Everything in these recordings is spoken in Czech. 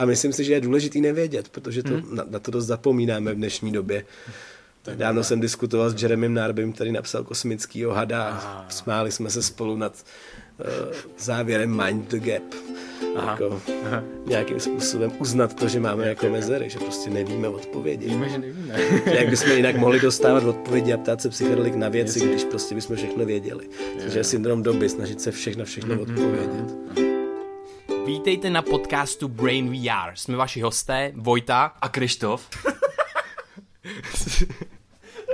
A myslím si, že je důležitý nevědět, protože to, hmm. na, na to dost zapomínáme v dnešní době. Tak Dávno jsem diskutoval s Jeremym Narbym, který napsal kosmický hada a smáli jsme se spolu nad uh, závěrem Mind the Gap. Aha. Jako Aha. nějakým způsobem uznat to, že máme jako mezery, že prostě nevíme odpovědi. Víme, že nevíme. Jak bychom jinak mohli dostávat odpovědi a ptát se psychedelik na věci, když prostě bychom všechno věděli. Takže je syndrom doby, snažit se všechno, všechno mm-hmm. Vítejte na podcastu Brain VR. Jsme vaši hosté, Vojta a Krištof.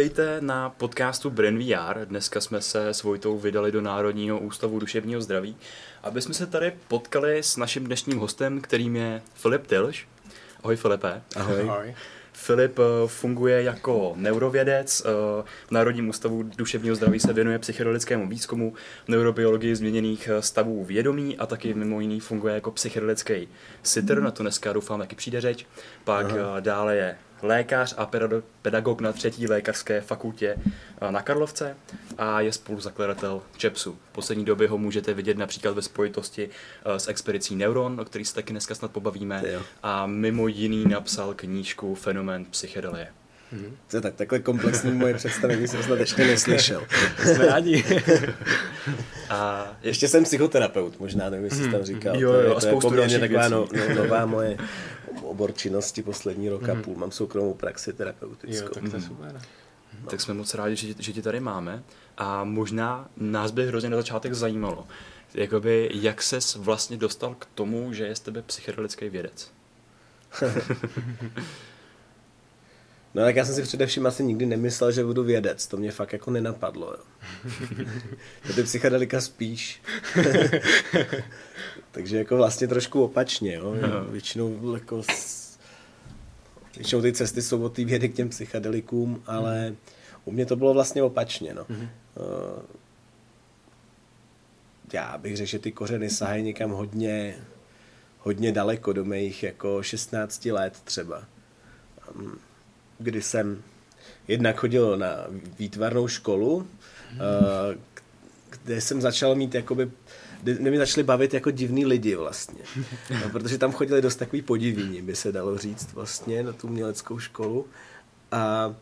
Vítejte na podcastu Brain VR. Dneska jsme se s Vojtou vydali do Národního ústavu duševního zdraví, aby jsme se tady potkali s naším dnešním hostem, kterým je Filip Tilš. Ahoj Filipe. Ahoj. Ahoj. Filip eh, funguje jako neurovědec. Eh, v Národním ústavu duševního zdraví se věnuje psychedelickému výzkumu, neurobiologii změněných eh, stavů vědomí a taky mimo jiný funguje jako psychedelický sitter, na to dneska doufám taky přijde řeč. Pak Aha. dále je lékař a pedagog na třetí lékařské fakultě eh, na Karlovce a je spoluzakladatel ČEPSu. V poslední době ho můžete vidět například ve spojitosti eh, s expedicí Neuron, o který se taky dneska snad pobavíme. A mimo jiný napsal knížku Fenomén psychedelie. Hmm. To tak, takhle komplexní moje představení jsem snad ještě neslyšel. Jsme rádi. a ještě jsem psychoterapeut, možná nevím, jestli jsi tam říkal. Jo, jo, to je, to je taková no, no, nová moje obor činnosti poslední rok a mhm. půl. Mám soukromou praxi terapeutickou. Jo, tak to je super. Mm. Tak jsme moc rádi, že, že tě tady máme a možná nás by hrozně na začátek zajímalo, jakoby, jak ses vlastně dostal k tomu, že je z tebe psychedelický vědec? No tak já jsem si především asi nikdy nemyslel, že budu vědec. To mě fakt jako nenapadlo. Jo. to ty psychedelika spíš. Takže jako vlastně trošku opačně. Jo. Většinou jako Většinou ty cesty jsou od té vědy k těm psychedelikům, ale u mě to bylo vlastně opačně. No. Mm-hmm. Já bych řekl, že ty kořeny sahají někam hodně, hodně daleko do mých jako 16 let třeba kdy jsem jednak chodil na výtvarnou školu, hmm. kde jsem začal mít jakoby kde mi začali bavit jako divní lidi vlastně. No, protože tam chodili dost takový podivíni, by se dalo říct vlastně, na tu uměleckou školu. A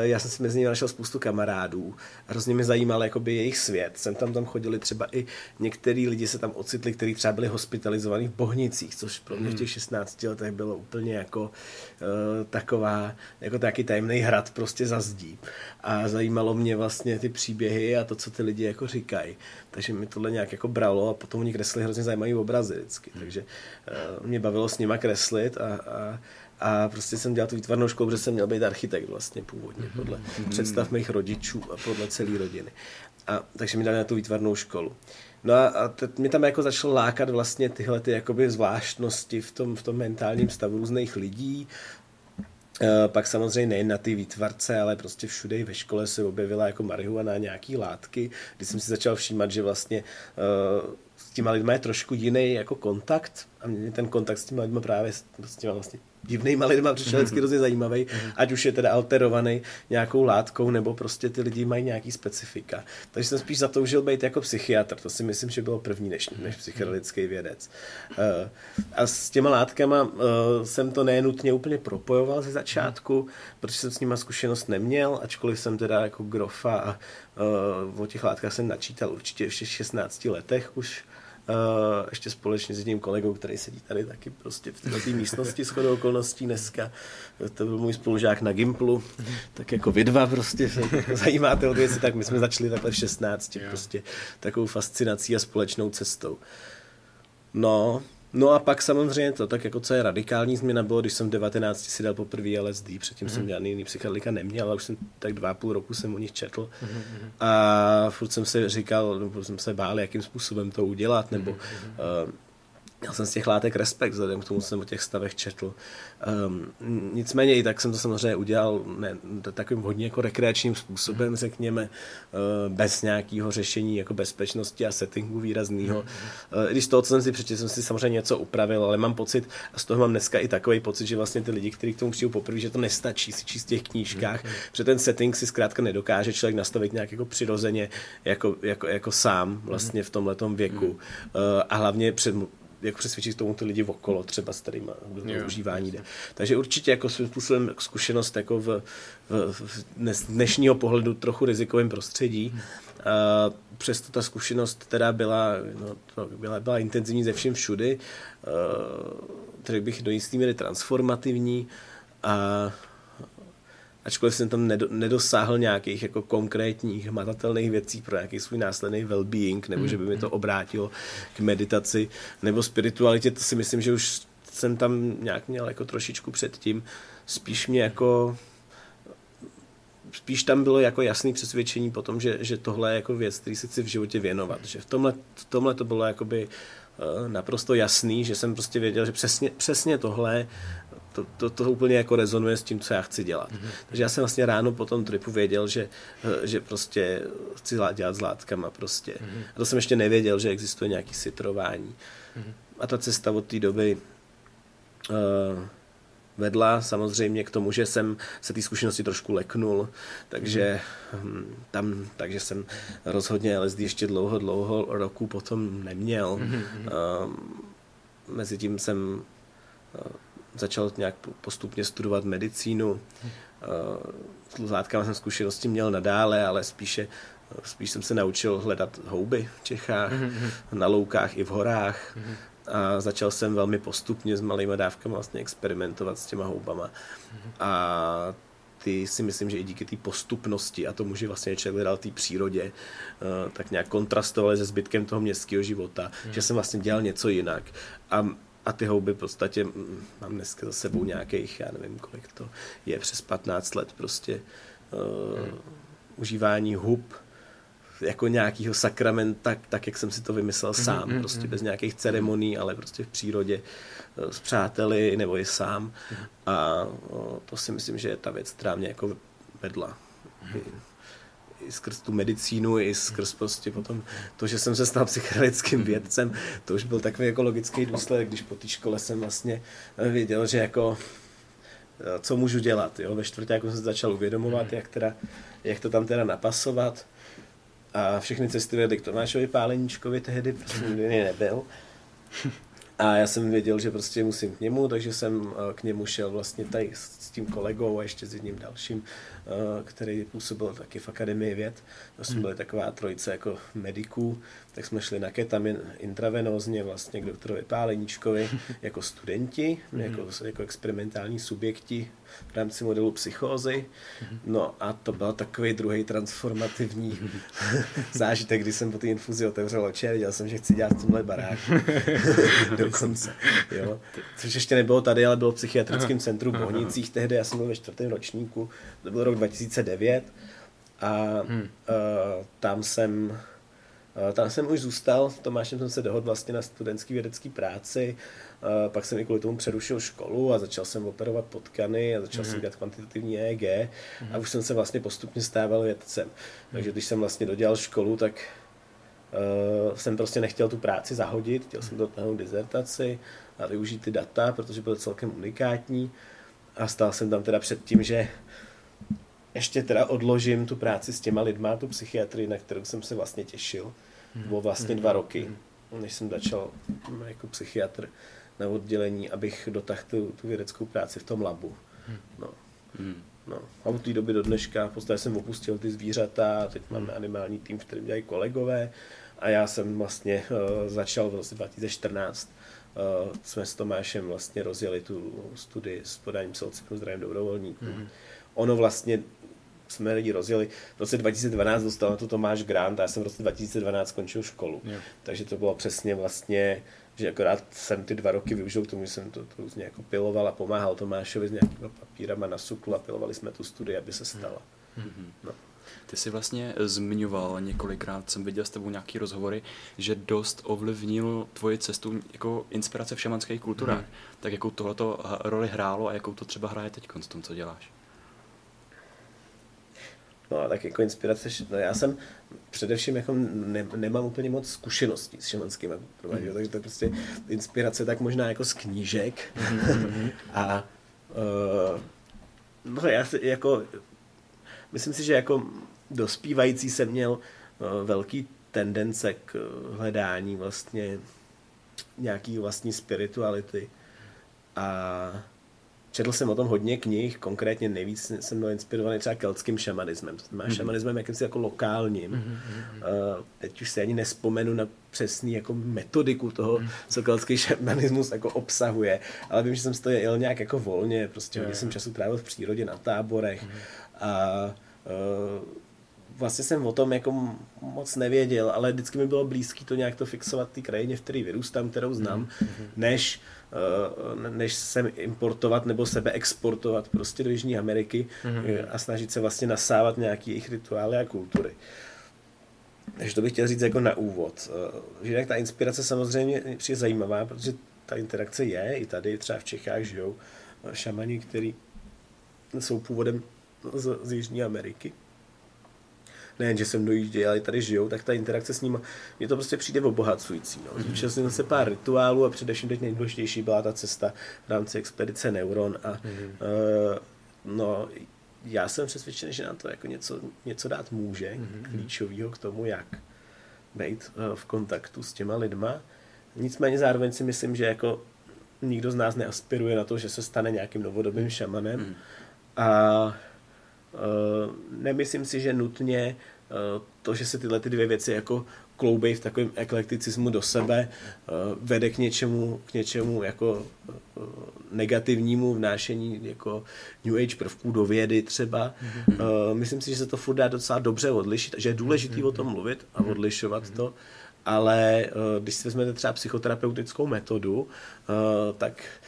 já jsem si mezi nimi našel spoustu kamarádů. Hrozně mě zajímal jakoby jejich svět. Jsem tam tam chodili třeba i některý lidi se tam ocitli, kteří třeba byli hospitalizovaní v Bohnicích, což pro mě v těch 16 letech bylo úplně jako uh, taková, jako taky tajemný hrad prostě za zdí. A zajímalo mě vlastně ty příběhy a to, co ty lidi jako říkají. Takže mi tohle nějak jako bralo a potom oni kreslili hrozně zajímavý obrazy vždycky. Takže uh, mě bavilo s nima kreslit a, a a prostě jsem dělal tu výtvarnou školu, protože jsem měl být architekt vlastně původně, podle mm-hmm. představ mých rodičů a podle celé rodiny. A, takže mi dali na tu výtvarnou školu. No a, a teď mi tam jako začalo lákat vlastně tyhle ty jakoby zvláštnosti v tom, v tom mentálním stavu různých lidí, Uh, pak samozřejmě nejen na ty výtvarce, ale prostě všude i ve škole se objevila jako marihuana nějaký látky, kdy jsem si začal všímat, že vlastně uh, s těma lidma je trošku jiný jako kontakt a mě ten kontakt s těma lidma právě s těma vlastně divnýma lidma přišel vždycky hrozně zajímavý, ať už je teda alterovaný nějakou látkou, nebo prostě ty lidi mají nějaký specifika. Takže jsem spíš zatoužil být jako psychiatr, to si myslím, že bylo první než, než psychedelický vědec. Uh, a s těma látkama uh, jsem to nenutně úplně propojoval ze začátku, protože jsem s nima zkušenost neměl, ačkoliv jsem teda jako grofa a uh, o těch látkách jsem načítal určitě v 16 letech už, Uh, ještě společně s jedním kolegou, který sedí tady taky prostě v této místnosti s chodou okolností dneska. To byl můj spolužák na Gimplu, tak jako vy dva prostě se zajímáte o věci, tak my jsme začali takhle v 16 prostě takovou fascinací a společnou cestou. No, No a pak samozřejmě to, tak jako co je radikální změna bylo, když jsem v 19 si dal poprvé LSD, předtím mm-hmm. jsem žádný jiný psychedelika neměl, ale už jsem tak dva půl roku jsem o nich četl. Mm-hmm. A furt jsem si říkal, nebo jsem se bál, jakým způsobem to udělat, nebo mm-hmm. uh, Měl jsem z těch látek respekt, vzhledem k tomu, co jsem o těch stavech četl. Um, nicméně i tak jsem to samozřejmě udělal ne, takovým hodně jako rekreačním způsobem, mhm. řekněme, uh, bez nějakého řešení jako bezpečnosti a settingu výrazného. Uh, když toho, co jsem si přečetl, jsem si samozřejmě něco upravil, ale mám pocit, a z toho mám dneska i takový pocit, že vlastně ty lidi, kteří k tomu přijdou poprvé, že to nestačí si číst v těch knížkách, mm. protože ten setting si zkrátka nedokáže člověk nastavit nějak jako přirozeně, jako, jako, jako sám vlastně v tomhle věku. Uh, a hlavně před jako přesvědčit tomu ty lidi okolo, třeba s kterými užívání jde. Takže určitě jako svým způsobem zkušenost jako v, v, v dnešního pohledu trochu rizikovém prostředí. Hmm. A přesto ta zkušenost teda byla, no, to byla, byla intenzivní ze všem všudy, uh, bych do jistý míry transformativní a ačkoliv jsem tam nedosáhl nějakých jako konkrétních hmatatelných věcí pro nějaký svůj následný well-being, nebo že by mi to obrátilo k meditaci nebo spiritualitě, to si myslím, že už jsem tam nějak měl jako trošičku předtím. Spíš mě jako spíš tam bylo jako jasné přesvědčení potom, že, že tohle je jako věc, který si chci v životě věnovat. Že v tomhle, v tomhle to bylo jakoby uh, naprosto jasný, že jsem prostě věděl, že přesně, přesně tohle to, to, to úplně jako rezonuje s tím, co já chci dělat. Mm-hmm. Takže já jsem vlastně ráno po tom tripu věděl, že, eh, že prostě chci dělat s látkama prostě. Mm-hmm. A to jsem ještě nevěděl, že existuje nějaký sitrování. Mm-hmm. A ta cesta od té doby uh, vedla samozřejmě k tomu, že jsem se té zkušenosti trošku leknul, takže mm. tam, takže jsem rozhodně LSD ještě dlouho, dlouho roku potom neměl. Mm-hmm. Uh, mezi tím jsem uh, začal nějak postupně studovat medicínu. S látkama jsem zkušenosti měl nadále, ale spíše spíš jsem se naučil hledat houby v Čechách, mm-hmm. na loukách i v horách. Mm-hmm. A začal jsem velmi postupně s malými dávkami vlastně experimentovat s těma houbama. Mm-hmm. A ty si myslím, že i díky té postupnosti a tomu, že vlastně člověk hledal té přírodě, tak nějak kontrastovali se zbytkem toho městského života, mm. že jsem vlastně dělal něco jinak. A a ty houby v podstatě mm, mám dneska za sebou nějakých, já nevím, kolik to je, přes 15 let prostě uh, hmm. užívání hub jako nějakého sakramenta, tak, jak jsem si to vymyslel hmm, sám, hmm, prostě hmm. bez nějakých ceremonií, ale prostě v přírodě uh, s přáteli nebo i sám. Hmm. A uh, to si myslím, že je ta věc, která mě jako vedla. Hmm skrz tu medicínu, i skrz prostě potom to, že jsem se stal psychologickým vědcem, to už byl takový jako logický důsledek, když po té škole jsem vlastně věděl, že jako eh, co můžu dělat. Jo? Ve čtvrtě jako jsem se začal uvědomovat, jak, teda, jak to tam teda napasovat. A všechny cesty vedly k Tomášovi Páleníčkovi, tehdy prostě nikdy nebyl. A já jsem věděl, že prostě musím k němu, takže jsem eh, k němu šel vlastně tady s tím kolegou a ještě s jedním dalším, eh, který působil taky v Akademii věd. To jsme hmm. byli taková trojice jako mediků, tak jsme šli na ketamin intravenózně vlastně k doktorovi Páleníčkovi jako studenti, hmm. jako, jako experimentální subjekti v rámci modelu psychózy. No a to byl takový druhý transformativní zážitek, kdy jsem po té infuzi otevřel oči a viděl jsem, že chci dělat v tomhle baráku. Dokonce. Jo. Což ještě nebylo tady, ale bylo v psychiatrickém centru v Bohnicích tehdy, já jsem byl ve čtvrtém ročníku, to byl rok 2009 a hmm. uh, tam jsem uh, tam jsem už zůstal, s Tomášem jsem se dohodl vlastně na studentský vědecký práci pak jsem i kvůli tomu přerušil školu a začal jsem operovat potkany a začal mm-hmm. jsem mhm. dělat kvantitativní EEG mm-hmm. a už jsem se vlastně postupně stával vědcem. Mm-hmm. Takže když jsem vlastně dodělal školu, tak uh, jsem prostě nechtěl tu práci zahodit, chtěl jsem dotáhnout dizertaci a využít ty data, protože byly celkem unikátní a stál jsem tam teda před tím, že ještě teda odložím tu práci s těma lidma, tu psychiatrii, na kterou jsem se vlastně těšil. Mm-hmm. Bylo vlastně dva roky, mhm. než jsem začal jako psychiatr na oddělení, abych dotáhl tu, tu vědeckou práci v tom labu. Hmm. No. Hmm. No. A od té doby do dneška v podstatě jsem opustil ty zvířata, teď máme hmm. animální tým, v kterém dělají kolegové a já jsem vlastně uh, začal v roce 2014 uh, eh, jsme s Tomášem vlastně rozjeli tu studii s podáním celocipnu zdravím dobrovolníků. Hmm. Ono vlastně jsme lidi rozjeli. V roce 2012 dostal na to Tomáš Grant a já jsem v roce 2012 skončil školu. Yeah. Takže to bylo přesně vlastně že akorát jsem ty dva roky využil k tomu, že jsem to, to různě jako piloval a pomáhal Tomášovi s nějakýma papírama na suklu a pilovali jsme tu studii, aby se stala. No. Ty jsi vlastně zmiňoval několikrát, jsem viděl s tebou nějaký rozhovory, že dost ovlivnil tvoji cestu jako inspirace v šamanských kulturách. Hmm. Tak jakou tohleto roli hrálo a jakou to třeba hraje teď v tom, co děláš? No tak jako inspirace, no já jsem především jako ne, nemám úplně moc zkušeností s šamanským mm. takže to je prostě inspirace tak možná jako z knížek mm. a uh, no já si jako myslím si, že jako dospívající jsem měl uh, velký tendence k hledání vlastně nějaký vlastní spirituality a Četl jsem o tom hodně knih, konkrétně nejvíc jsem byl inspirovaný třeba keltským šamanismem, to znamená mm-hmm. šamanismem jakýmsi jako lokálním. Mm-hmm. Uh, teď už se ani nespomenu na přesný jako metodiku toho, mm-hmm. co keltský šamanismus jako obsahuje, ale vím, že jsem toho jel nějak jako volně, prostě hodně jsem času trávil v přírodě na táborech mm-hmm. a uh, vlastně jsem o tom jako moc nevěděl, ale vždycky mi bylo blízké to nějak to fixovat té krajině, v které vyrůstám, kterou znám, mm-hmm. než než sem importovat nebo sebe exportovat prostě do Jižní Ameriky mm-hmm. a snažit se vlastně nasávat nějaký jejich rituály a kultury. Takže to bych chtěl říct jako na úvod. Eh, že jak ta inspirace samozřejmě přijde zajímavá, protože ta interakce je, i tady třeba v Čechách žijou šamani, kteří jsou původem z, z Jižní Ameriky nejen, že sem dojíždějí, ale tady žijou, tak ta interakce s nimi, mně to prostě přijde obohacující. No. Mhm. Zúčastnil se pár rituálů a především teď nejdůležitější byla ta cesta v rámci expedice Neuron a mm-hmm. uh, no, já jsem přesvědčen, že nám to jako něco, něco dát může, mm-hmm. klíčového k tomu, jak být uh, v kontaktu s těma lidma. Nicméně zároveň si myslím, že jako nikdo z nás neaspiruje na to, že se stane nějakým novodobým šamanem. Mm. A nemyslím si, že nutně eh, to, že se tyhle ty dvě věci jako kloubej v takovém eklekticismu do sebe, eh, vede k něčemu, k něčemu jako negativnímu vnášení jako New Age prvků do vědy třeba. Mm-hmm. Myslím si, že se to furt dá docela dobře odlišit, že je důležité mm-hmm. o tom mluvit a odlišovat mm-hmm. to, ale když si vezmete třeba psychoterapeutickou metodu, tak Eh,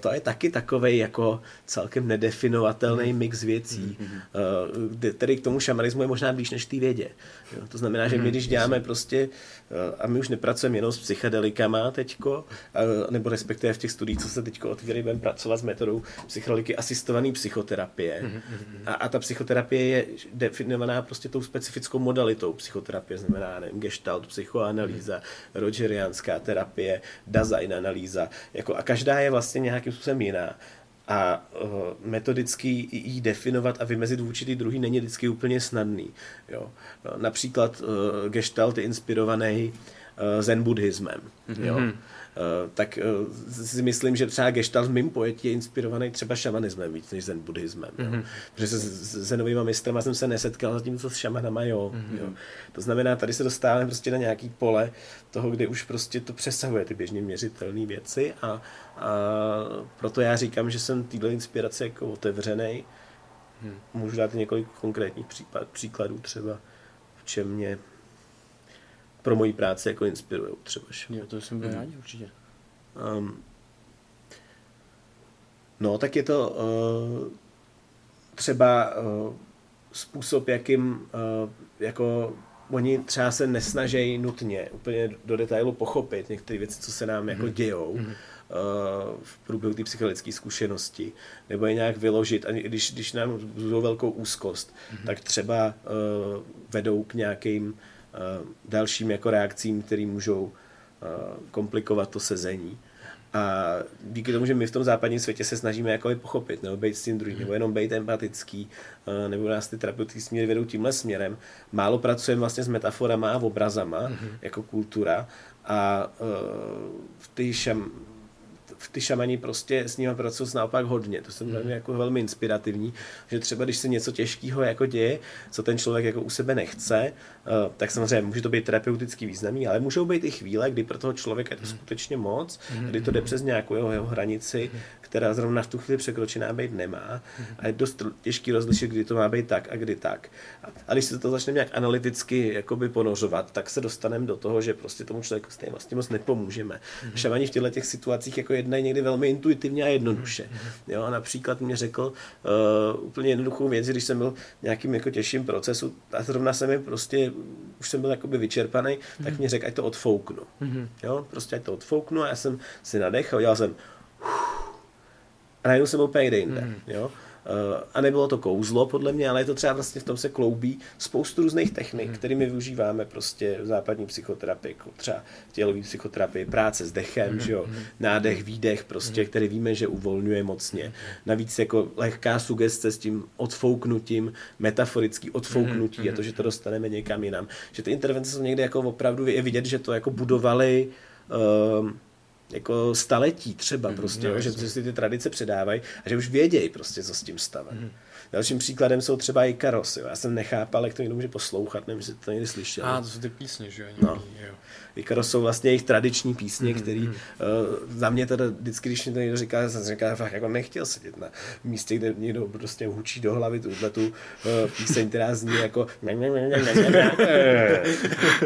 to je taky takový jako celkem nedefinovatelný mm. mix věcí, mm. který k tomu šamanismu je možná blíž než té vědě. Jo, to znamená, že my mhm, když děláme prostě, eh, a my už nepracujeme jenom s psychedelikama teďko, nebo respektive v těch studiích, co se teďko otvírají, budeme pracovat s metodou psychedeliky asistované psychoterapie. Mhm, a, a ta psychoterapie je definovaná prostě tou specifickou modalitou psychoterapie, znamená nevím, gestalt, psychoanalýza, rogerianská terapie, Dasein analýza, jako a každá je vlastně nějakým způsobem jiná a uh, metodicky ji definovat a vymezit vůči ty druhý není vždycky úplně snadný. Jo. No, například uh, Gestalt je inspirovaný uh, zen buddhismem. Mm-hmm. Jo. Mhm. Uh, tak uh, si myslím, že třeba Gestalt v mým pojetí je inspirovaný třeba šamanismem víc než zen buddhismem. Mm-hmm. Jo. Protože se s zenovými mistrama jsem se nesetkal, zatímco s šamanama jo, mm-hmm. jo. To znamená, tady se dostáváme prostě na nějaký pole toho, kde už prostě to přesahuje ty běžně měřitelné věci a, a proto já říkám, že jsem týhle inspirace jako otevřený. Hmm. Můžu dát několik konkrétních případ, příkladů třeba, v čem mě pro moji práci jako inspirují třeba. Jo, to jsem byl hmm. rádi určitě. Um, no, tak je to uh, třeba uh, způsob, jakým uh, jako oni třeba se nesnažejí nutně úplně do detailu pochopit některé věci, co se nám jako hmm. dějou. Hmm v průběhu té psychologické zkušenosti, nebo je nějak vyložit, a když, když nám vzbudou velkou úzkost, mm-hmm. tak třeba uh, vedou k nějakým uh, dalším jako reakcím, které můžou uh, komplikovat to sezení. A díky tomu, že my v tom západním světě se snažíme jako pochopit, nebo být s tím druhým, nebo jenom být empatický, nebo nás ty terapeutické směry vedou tímhle směrem. Málo pracujeme vlastně s metaforama a obrazama, mm-hmm. jako kultura. A v té šam, ty šamani prostě s nimi pracují naopak hodně. To jsem velmi, jako velmi inspirativní, že třeba když se něco těžkého jako děje, co ten člověk jako u sebe nechce, eh, tak samozřejmě může to být terapeutický významný, ale můžou být i chvíle, kdy pro toho člověka je to skutečně moc, kdy to jde přes nějakou jeho, jeho hranici, která zrovna v tu chvíli překročená být nemá. A je dost těžký rozlišit, kdy to má být tak a kdy tak. A když se to začne nějak analyticky jakoby ponořovat, tak se dostaneme do toho, že prostě tomu člověku stejně vlastně moc nepomůžeme. Šamani v těchto těch situacích jako jednají někdy velmi intuitivně a jednoduše. Jo, a například mě řekl uh, úplně jednoduchou věc, když jsem byl v nějakým jako těžším procesu a zrovna jsem mi prostě, už jsem byl jakoby vyčerpaný, tak mě řekl, ať to odfouknu. Jo, prostě ať to odfouknu a já jsem si nadechl, dělal jsem a najednou jsem úplně někde jinde. Mm. Jo? Uh, a nebylo to kouzlo, podle mě, ale je to třeba vlastně v tom se kloubí spoustu různých technik, mm. kterými využíváme prostě v západní psychoterapii, jako třeba tělový psychoterapii, práce s dechem, mm. že jo? nádech, výdech, prostě, mm. který víme, že uvolňuje mocně. Navíc jako lehká sugestce s tím odfouknutím, metaforický odfouknutí, mm. je to, že to dostaneme někam jinam. Že ty intervence jsou někde jako opravdu, je vidět, že to jako budovali uh, jako staletí třeba mm, prostě, no, že, že si ty tradice předávají a že už vědějí prostě, co s tím stavem. Mm. Dalším příkladem jsou třeba i karosy. Já jsem nechápal, jak to někdo může poslouchat, nevím, jestli to někdy slyšel. A, to jsou ty písně, že jo? No. jo. Ikaros jsou vlastně jejich tradiční písně, mm-hmm. který uh, za mě teda vždycky, když mi to někdo říká, jsem říkal, fakt jako nechtěl sedět na místě, kde někdo prostě hučí do hlavy tuhle tu uh, píseň, která zní jako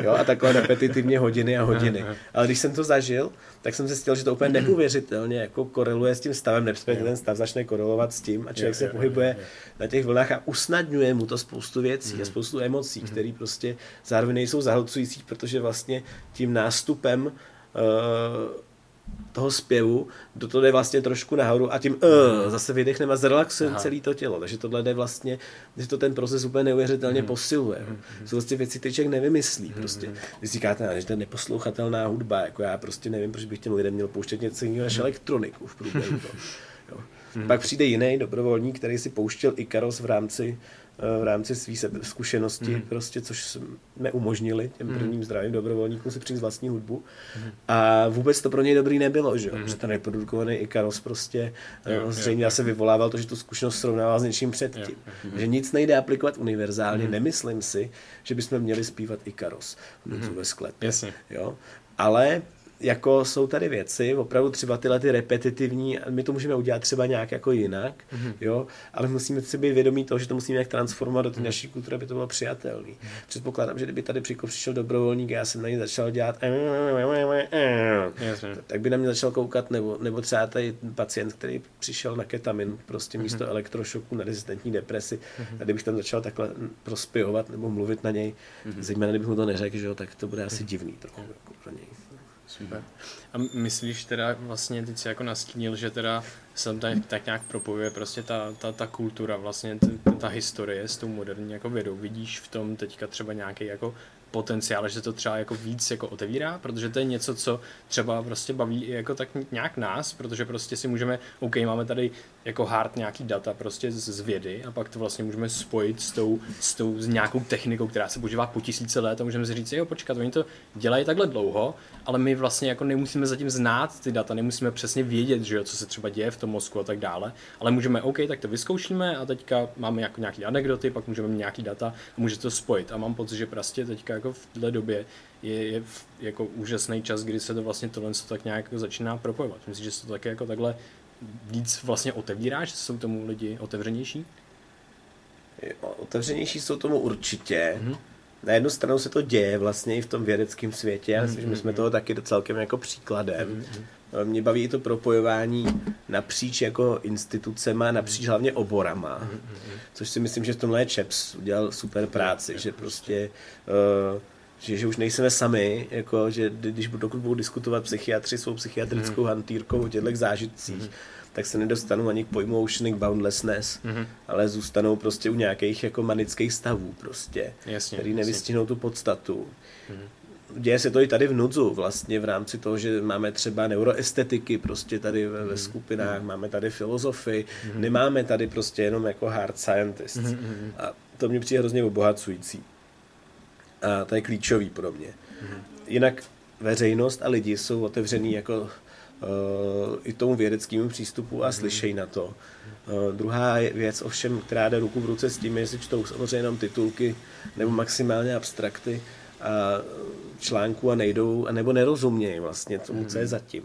jo, a takhle repetitivně hodiny a hodiny. Ale když jsem to zažil, tak jsem zjistil, že to úplně neuvěřitelně jako koreluje s tím stavem, respektive ten stav začne korelovat s tím a člověk se pohybuje na těch vlnách a usnadňuje mu to spoustu věcí a spoustu emocí, které prostě zároveň nejsou zahlcující, protože vlastně tím nástupem uh, toho zpěvu, do toho jde vlastně trošku nahoru a tím uh, zase vydechneme a zrelaxujeme celé to tělo. Takže tohle jde vlastně, že to ten proces úplně neuvěřitelně mm. posiluje. Mm. Jsou vlastně věci, které člověk nevymyslí. Mm. Prostě. Když říkáte, že to je neposlouchatelná hudba, jako já prostě nevím, proč bych těm lidem měl pouštět něco jiného než elektroniku v průběhu. Mm. Pak přijde jiný dobrovolník, který si pouštěl Ikaros v rámci v rámci své zkušenosti, mm. prostě, což jsme umožnili těm mm. prvním zdravým dobrovolníkům si přijít vlastní hudbu. Mm. A vůbec to pro něj dobrý nebylo, že, mm. že ten reprodukovaný Ikaros prostě jo, zřejmě jo, se vyvolával to, že tu zkušenost srovnával s něčím předtím. Jo, jo. Že nic nejde aplikovat univerzálně. Mm. Nemyslím si, že bychom měli zpívat Ikaros mm. ve sklepě. Jasně. Jo? Ale jako jsou tady věci, opravdu třeba tyhle ty repetitivní, my to můžeme udělat třeba nějak jako jinak, mm-hmm. jo, ale musíme si být vědomí toho, že to musíme nějak transformovat do té mm-hmm. naší kultury, aby to bylo přijatelné. Mm-hmm. Předpokládám, že kdyby tady přišel dobrovolník a já jsem na něj začal dělat Jasně. tak by na mě začal koukat, nebo, nebo třeba tady pacient, který přišel na ketamin, prostě mm-hmm. místo elektrošoku na rezistentní depresi, mm-hmm. a kdybych tam začal takhle prospěvovat nebo mluvit na něj, mm-hmm. zejména kdybych mu to neřekl, že jo, tak to bude asi divný trochu jako pro něj. Super. A myslíš teda vlastně, teď si jako nastínil, že teda se tak, tak nějak propojuje prostě ta, ta, ta kultura, vlastně ta, ta historie s tou moderní jako vědou. Vidíš v tom teďka třeba nějaký jako potenciál, že to třeba jako víc jako otevírá, protože to je něco, co třeba prostě baví i jako tak nějak nás, protože prostě si můžeme, OK, máme tady jako hard nějaký data prostě z vědy a pak to vlastně můžeme spojit s tou, s tou s nějakou technikou, která se používá po tisíce let a můžeme si říct, jo, počkat, oni to dělají takhle dlouho, ale my vlastně jako nemusíme zatím znát ty data, nemusíme přesně vědět, že jo, co se třeba děje v tom mozku a tak dále, ale můžeme, OK, tak to vyzkoušíme a teďka máme jako nějaký anekdoty, pak můžeme mít nějaký data a může to spojit. A mám pocit, že prostě teďka jako v této době je, je jako úžasný čas, kdy se to vlastně tohle tak nějak začíná propojovat. Myslím, že se to také jako takhle víc vlastně otevírá, že jsou tomu lidi otevřenější? Otevřenější jsou tomu určitě. Mm-hmm. Na jednu stranu se to děje vlastně i v tom vědeckém světě. Já myslím, mm-hmm. že my jsme mhm. toho taky celkem jako příkladem. Mm-hmm. Mě baví i to propojování napříč jako institucema, napříč hlavně oborama. Mm-hmm. Což si myslím, že v tomhle Čeps udělal super práci, že prostě uh, že, že už nejsme sami, jako, že když dokud budou diskutovat psychiatři svou psychiatrickou hantýrkou o těchto zážitcích, tak se nedostanou ani k pojmu oceanic boundlessness, mm. ale zůstanou prostě u nějakých jako manických stavů prostě, jasně, který nevystihnou tu podstatu. Mm. Děje se to i tady v Nudzu vlastně v rámci toho, že máme třeba neuroestetiky prostě tady ve, ve skupinách, mm. máme tady filozofy, mm. nemáme tady prostě jenom jako hard scientists. Mm. A to mě přijde hrozně obohacující. A to je klíčový pro mě. Mm-hmm. Jinak veřejnost a lidi jsou otevřený jako i tomu vědeckému přístupu a slyšejí na to. Uh, druhá věc ovšem, která jde ruku v ruce s tím, jestli čtou samozřejmě jenom titulky nebo maximálně abstrakty a článku a nejdou, nebo nerozumějí vlastně tomu, co je zatím.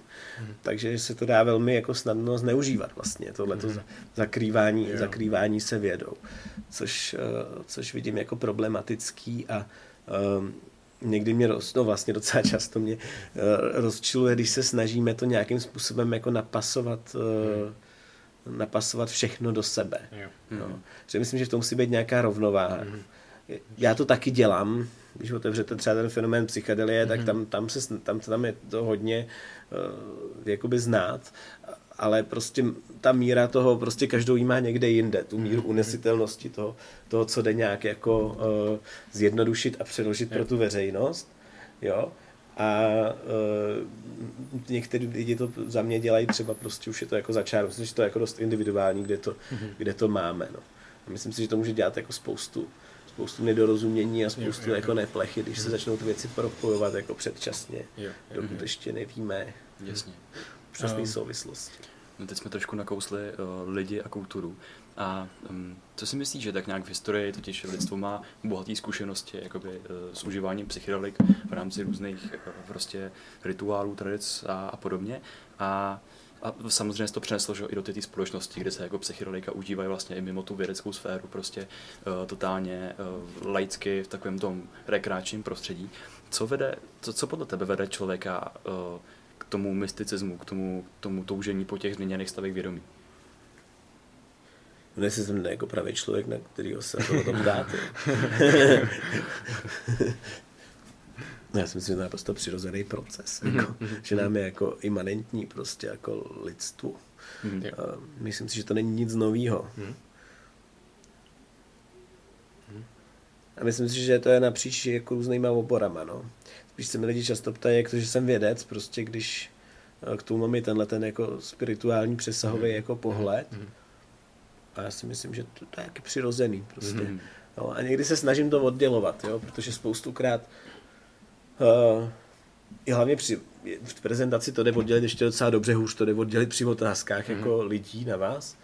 Takže se to dá velmi jako snadno zneužívat vlastně, tohleto zakrývání, zakrývání se vědou, což, uh, což vidím jako problematický a um, někdy mě roz, no vlastně docela často mě uh, rozčiluje, když se snažíme to nějakým způsobem jako napasovat uh, napasovat všechno do sebe. Jo. No. Že myslím, že v tom musí být nějaká rovnováha. Mm. Já to taky dělám, když otevřete třeba ten fenomén psychedelie, mm. tak tam, tam, se, tam, tam je to hodně uh, jakoby znát, ale prostě ta míra toho, prostě každou jí má někde jinde, tu míru unesitelnosti toho, toho co jde nějak jako uh, zjednodušit a přeložit pro tu veřejnost. Jo? A uh, některý lidi to za mě dělají třeba prostě už je to jako začár, myslím, že to je jako dost individuální, kde to, mm-hmm. kde to máme. No. A myslím si, že to může dělat jako spoustu, spoustu nedorozumění a spoustu jo, jo, jako neplechy, když se mhm. začnou ty věci propojovat jako předčasně, jo, jo, dokud jo. ještě nevíme Jasně. přesné um, souvislosti. No teď jsme trošku nakousli uh, lidi a kulturu. A um, co si myslíš, že tak nějak v historii totiž lidstvo má bohaté zkušenosti jakoby, uh, s užíváním psychedelik v rámci různých uh, prostě rituálů, tradic a, a podobně. A a samozřejmě se to přeneslo že, i do té společnosti, kde se jako psychedelika užívají vlastně i mimo tu vědeckou sféru, prostě uh, totálně uh, laicky v takovém tom rekreačním prostředí. Co, vede, co, co podle tebe vede člověka uh, k tomu mysticismu, k tomu, tomu toužení po těch změněných stavech vědomí? No, jestli jsem jako pravý člověk, na kterýho se to o tom dát. no, já si myslím, že to je prostě přirozený proces, mhm, jako, mm-hmm. že nám je jako imanentní prostě jako lidstvu. Mm-hmm. A myslím si, že to není nic novýho. Mm-hmm. A myslím si, že to je napříč jako různýma oborama, no. Spíš se mi lidi často ptají, jak to, že jsem vědec, prostě když k tomu mám i tenhle ten jako spirituální přesahový mm-hmm. jako pohled. Mm-hmm a já si myslím, že to, to je jaký přirozený prostě. Mm-hmm. No, a někdy se snažím to oddělovat, jo, protože spoustukrát uh, i hlavně při, v prezentaci to jde oddělit ještě docela dobře, hůř to jde oddělit při otázkách mm-hmm. jako lidí na vás,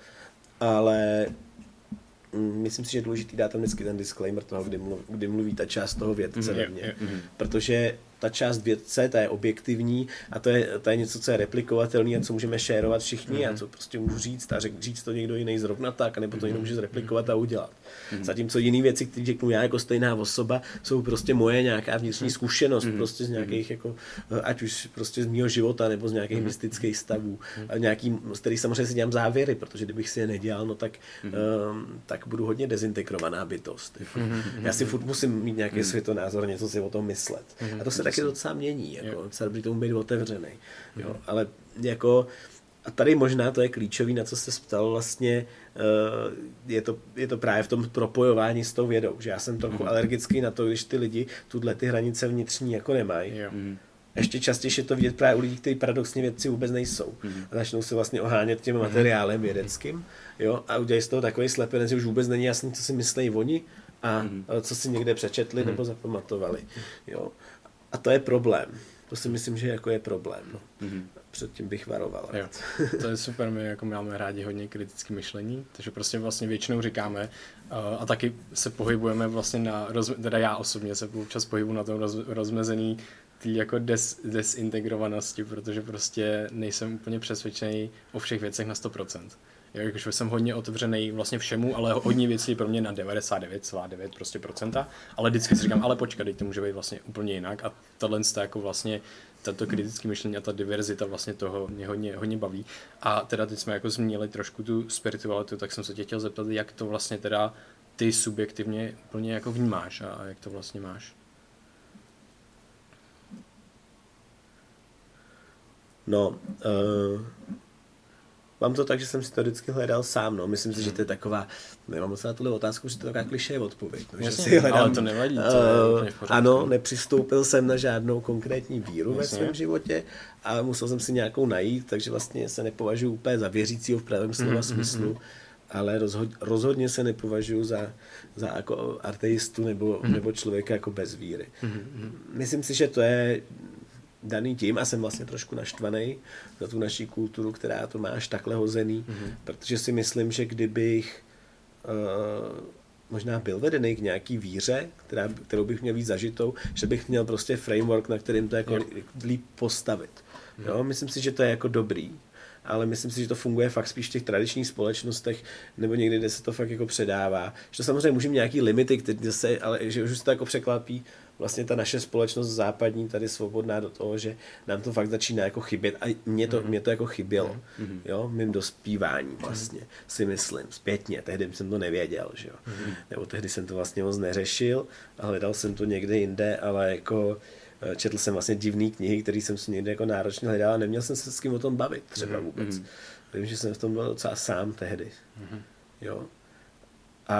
ale mm, myslím si, že je důležitý dát tam vždycky ten disclaimer toho, kdy mluví, kdy mluví ta část toho vědce mm-hmm. mě. Mm-hmm. Protože ta část vědce, ta je objektivní a to je, to je něco, co je replikovatelné a co můžeme šérovat všichni mm-hmm. a co prostě můžu říct a řek, říct to někdo jiný zrovna tak, nebo to mm-hmm. někdo může zreplikovat a udělat. Mm-hmm. Zatímco jiné věci, které řeknu já jako stejná osoba, jsou prostě moje nějaká vnitřní mm-hmm. zkušenost mm-hmm. prostě z nějakých jako, ať už prostě z mého života nebo z nějakých mm-hmm. mystických stavů, a nějaký, z kterých samozřejmě si dělám závěry, protože kdybych si je nedělal, no tak, mm-hmm. um, tak budu hodně dezintegrovaná bytost. Mm-hmm. Já si furt musím mít nějaký mm-hmm. světonázor, něco si o tom myslet. Mm-hmm. A to se taky docela mění, jako, docela dobrý tomu být otevřený. Jo, mm-hmm. ale jako a tady možná to je klíčový, na co jste ptal vlastně, uh, je, to, je to právě v tom propojování s tou vědou, že já jsem trochu mm. alergický na to, když ty lidi tuhle ty hranice vnitřní jako nemají. Mm. Ještě častěji je to vidět právě u lidí, kteří paradoxně vědci vůbec nejsou. Mm. A začnou se vlastně ohánět tím materiálem vědeckým jo, a udělají z toho takový slepenec, že už vůbec není jasný, co si myslí oni a mm. co si někde přečetli mm. nebo zapamatovali. Jo. A to je problém. To si myslím, že jako je problém. No. Mm-hmm. Předtím bych varoval. Jo. To je super, my jako máme rádi hodně kritické myšlení, takže prostě vlastně většinou říkáme uh, a taky se pohybujeme vlastně na, roz, teda já osobně se občas pohybu na tom roz, rozmezený tý jako des, desintegrovanosti, protože prostě nejsem úplně přesvědčený o všech věcech na 100%. Jo, jakože jsem hodně otevřený vlastně všemu, ale hodně věcí pro mě na 99,9 prostě procenta, ale vždycky si říkám, ale počkej, to může být vlastně úplně jinak a tohle jako vlastně tato kritické myšlení a ta diverzita vlastně toho mě hodně, hodně baví. A teda teď jsme jako zmínili trošku tu spiritualitu, tak jsem se tě chtěl zeptat, jak to vlastně teda ty subjektivně úplně jako vnímáš a jak to vlastně máš. No, uh, mám to tak, že jsem si to vždycky hledal sám, no. Myslím si, že to je taková, nemám moc na tuhle otázku, že to je taková kliše odpověď. No, Jasně, že si hledám, ale to nevadí. To uh, ano, nepřistoupil jsem na žádnou konkrétní víru Jasně. ve svém životě a musel jsem si nějakou najít, takže vlastně se nepovažuji úplně za věřícího v pravém slova mm-hmm. smyslu ale rozhod, rozhodně se nepovažuji za, za jako ateistu nebo, mm-hmm. nebo člověka jako bez víry. Mm-hmm. Myslím si, že to je daný tím a jsem vlastně trošku naštvaný za tu naší kulturu, která to má až takhle hozený, mm-hmm. protože si myslím, že kdybych uh, možná byl vedený k nějaký víře, která, kterou bych měl víc zažitou, že bych měl prostě framework, na kterým to jako líp postavit. Jo, myslím si, že to je jako dobrý ale myslím si, že to funguje fakt spíš v těch tradičních společnostech nebo někdy, kde se to fakt jako předává. Že to samozřejmě může mít nějaký limity, které se, ale že už se to jako překvapí vlastně ta naše společnost západní tady svobodná do toho, že nám to fakt začíná jako chybět a mě to, mm-hmm. mě to jako chybělo, mm-hmm. jo, mým dospívání vlastně, mm-hmm. si myslím, zpětně, tehdy jsem to nevěděl, že jo, mm-hmm. nebo tehdy jsem to vlastně moc neřešil a hledal jsem to někde jinde, ale jako Eh, četl jsem vlastně divné knihy, které jsem si někde jako náročně hledal a neměl jsem se s kým o tom bavit třeba mhm, vůbec. Mm-hmm. Vím, že jsem v tom byl docela sám tehdy. Mm-hmm. Jo. A,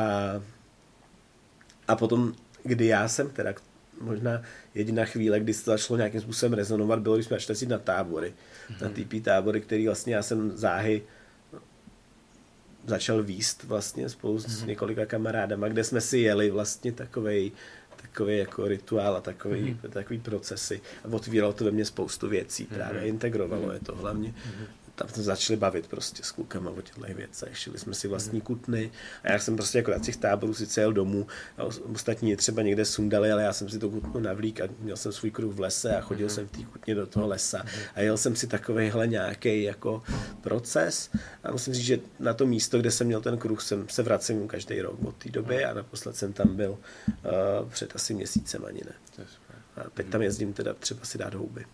a potom, kdy já jsem teda možná jediná chvíle, kdy se to začalo nějakým způsobem rezonovat, bylo, když jsme začali na tábory. Mm-hmm. Na TP tábory, který vlastně já jsem záhy začal výst vlastně spolu mm-hmm. s mhm. několika kamarádama, kde jsme si jeli vlastně takovej takový jako rituál a takový, mm-hmm. takový procesy. A otvíralo to ve mně spoustu věcí, právě mm-hmm. integrovalo mm-hmm. je to hlavně. Mm-hmm tam jsme začali bavit prostě s klukama o těchto věcech, šili jsme si vlastní mhm. kutny a já jsem prostě jako na těch táborů si cel domů a ostatní třeba někde sundali, ale já jsem si to kutnu navlík a měl jsem svůj kruh v lese a chodil mm. jsem v té kutně do toho lesa mhm. a jel jsem si takovýhle nějaký jako proces a musím říct, že na to místo, kde jsem měl ten kruh, jsem se vracím každý rok od té doby a naposled jsem tam byl uh, před asi měsícem ani ne. A teď tam jezdím teda třeba si dát houby.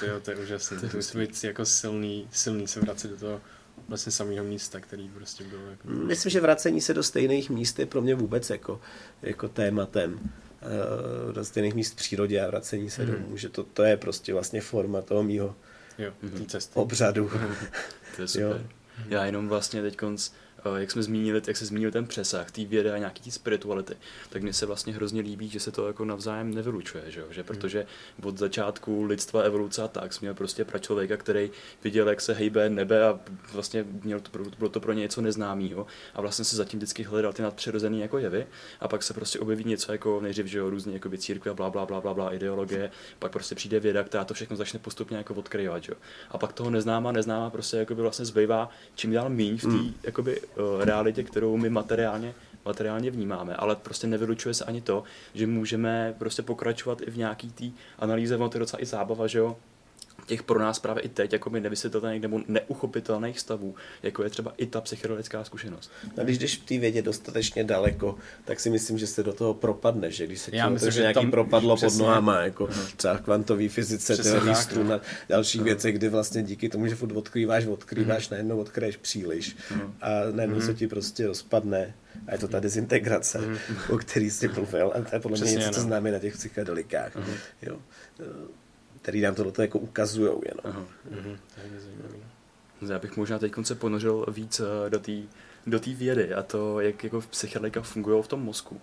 To, jo, to je úžasné. To musí být jako silný, silný se vracet do toho vlastně samého místa, který prostě bylo. Jako... Myslím, že vracení se do stejných míst je pro mě vůbec jako, jako tématem uh, do stejných míst v přírodě a vracení se mm. domů, že to, to je prostě vlastně forma toho mýho jo, cesty. obřadu. to je super. Jo. Já jenom vlastně teď konc Eh, jak jsme zmínili, jak se zmínil ten přesah té vědy a nějaký té spirituality, tak mně se vlastně hrozně líbí, že se to jako navzájem nevylučuje, že, že protože od začátku lidstva evoluce a tak jsme měl prostě pra člověka, který viděl, jak se hejbe nebe a vlastně měl to, bylo to pro ně něco neznámého a vlastně se zatím vždycky hledal ty nadpřirozené jako jevy a pak se prostě objeví něco jako nejdřív, že jo, různě jako církve a bla, bla, bla, bla, bla, ideologie, pak prostě přijde věda, která to všechno začne postupně jako odkryvat, že jo. A pak toho neznáma, neznáma prostě jako by vlastně zbývá čím dál míň v té mm. jakoby realitě, kterou my materiálně materiálně vnímáme, ale prostě nevylučuje se ani to, že můžeme prostě pokračovat i v nějaký té analýze, ono to je docela i zábava, že jo, těch pro nás právě i teď jako by nevysvětlitelných nebo neuchopitelných stavů, jako je třeba i ta psychedelická zkušenost. A když jdeš v té vědě dostatečně daleko, tak si myslím, že se do toho propadne, že když se ti myslím, že nějaký tam propadlo pod nohama, jako uh-huh. třeba kvantové fyzice, teorii strun a dalších uh-huh. věcech, kdy vlastně díky tomu, že furt odkrýváš, odkrýváš, uh-huh. najednou odkryješ příliš uh-huh. a najednou uh-huh. se ti prostě rozpadne a je to ta dezintegrace, uh-huh. o který jsi mluvil a to je podle mě něco, co no. známe na těch psychedelikách. Uh-huh. Jo který nám to jako ukazují jenom. Mhm. Já bych možná teď se ponořil víc eh, do té do té vědy a to, jak jako psychedelika fungují v tom mozku.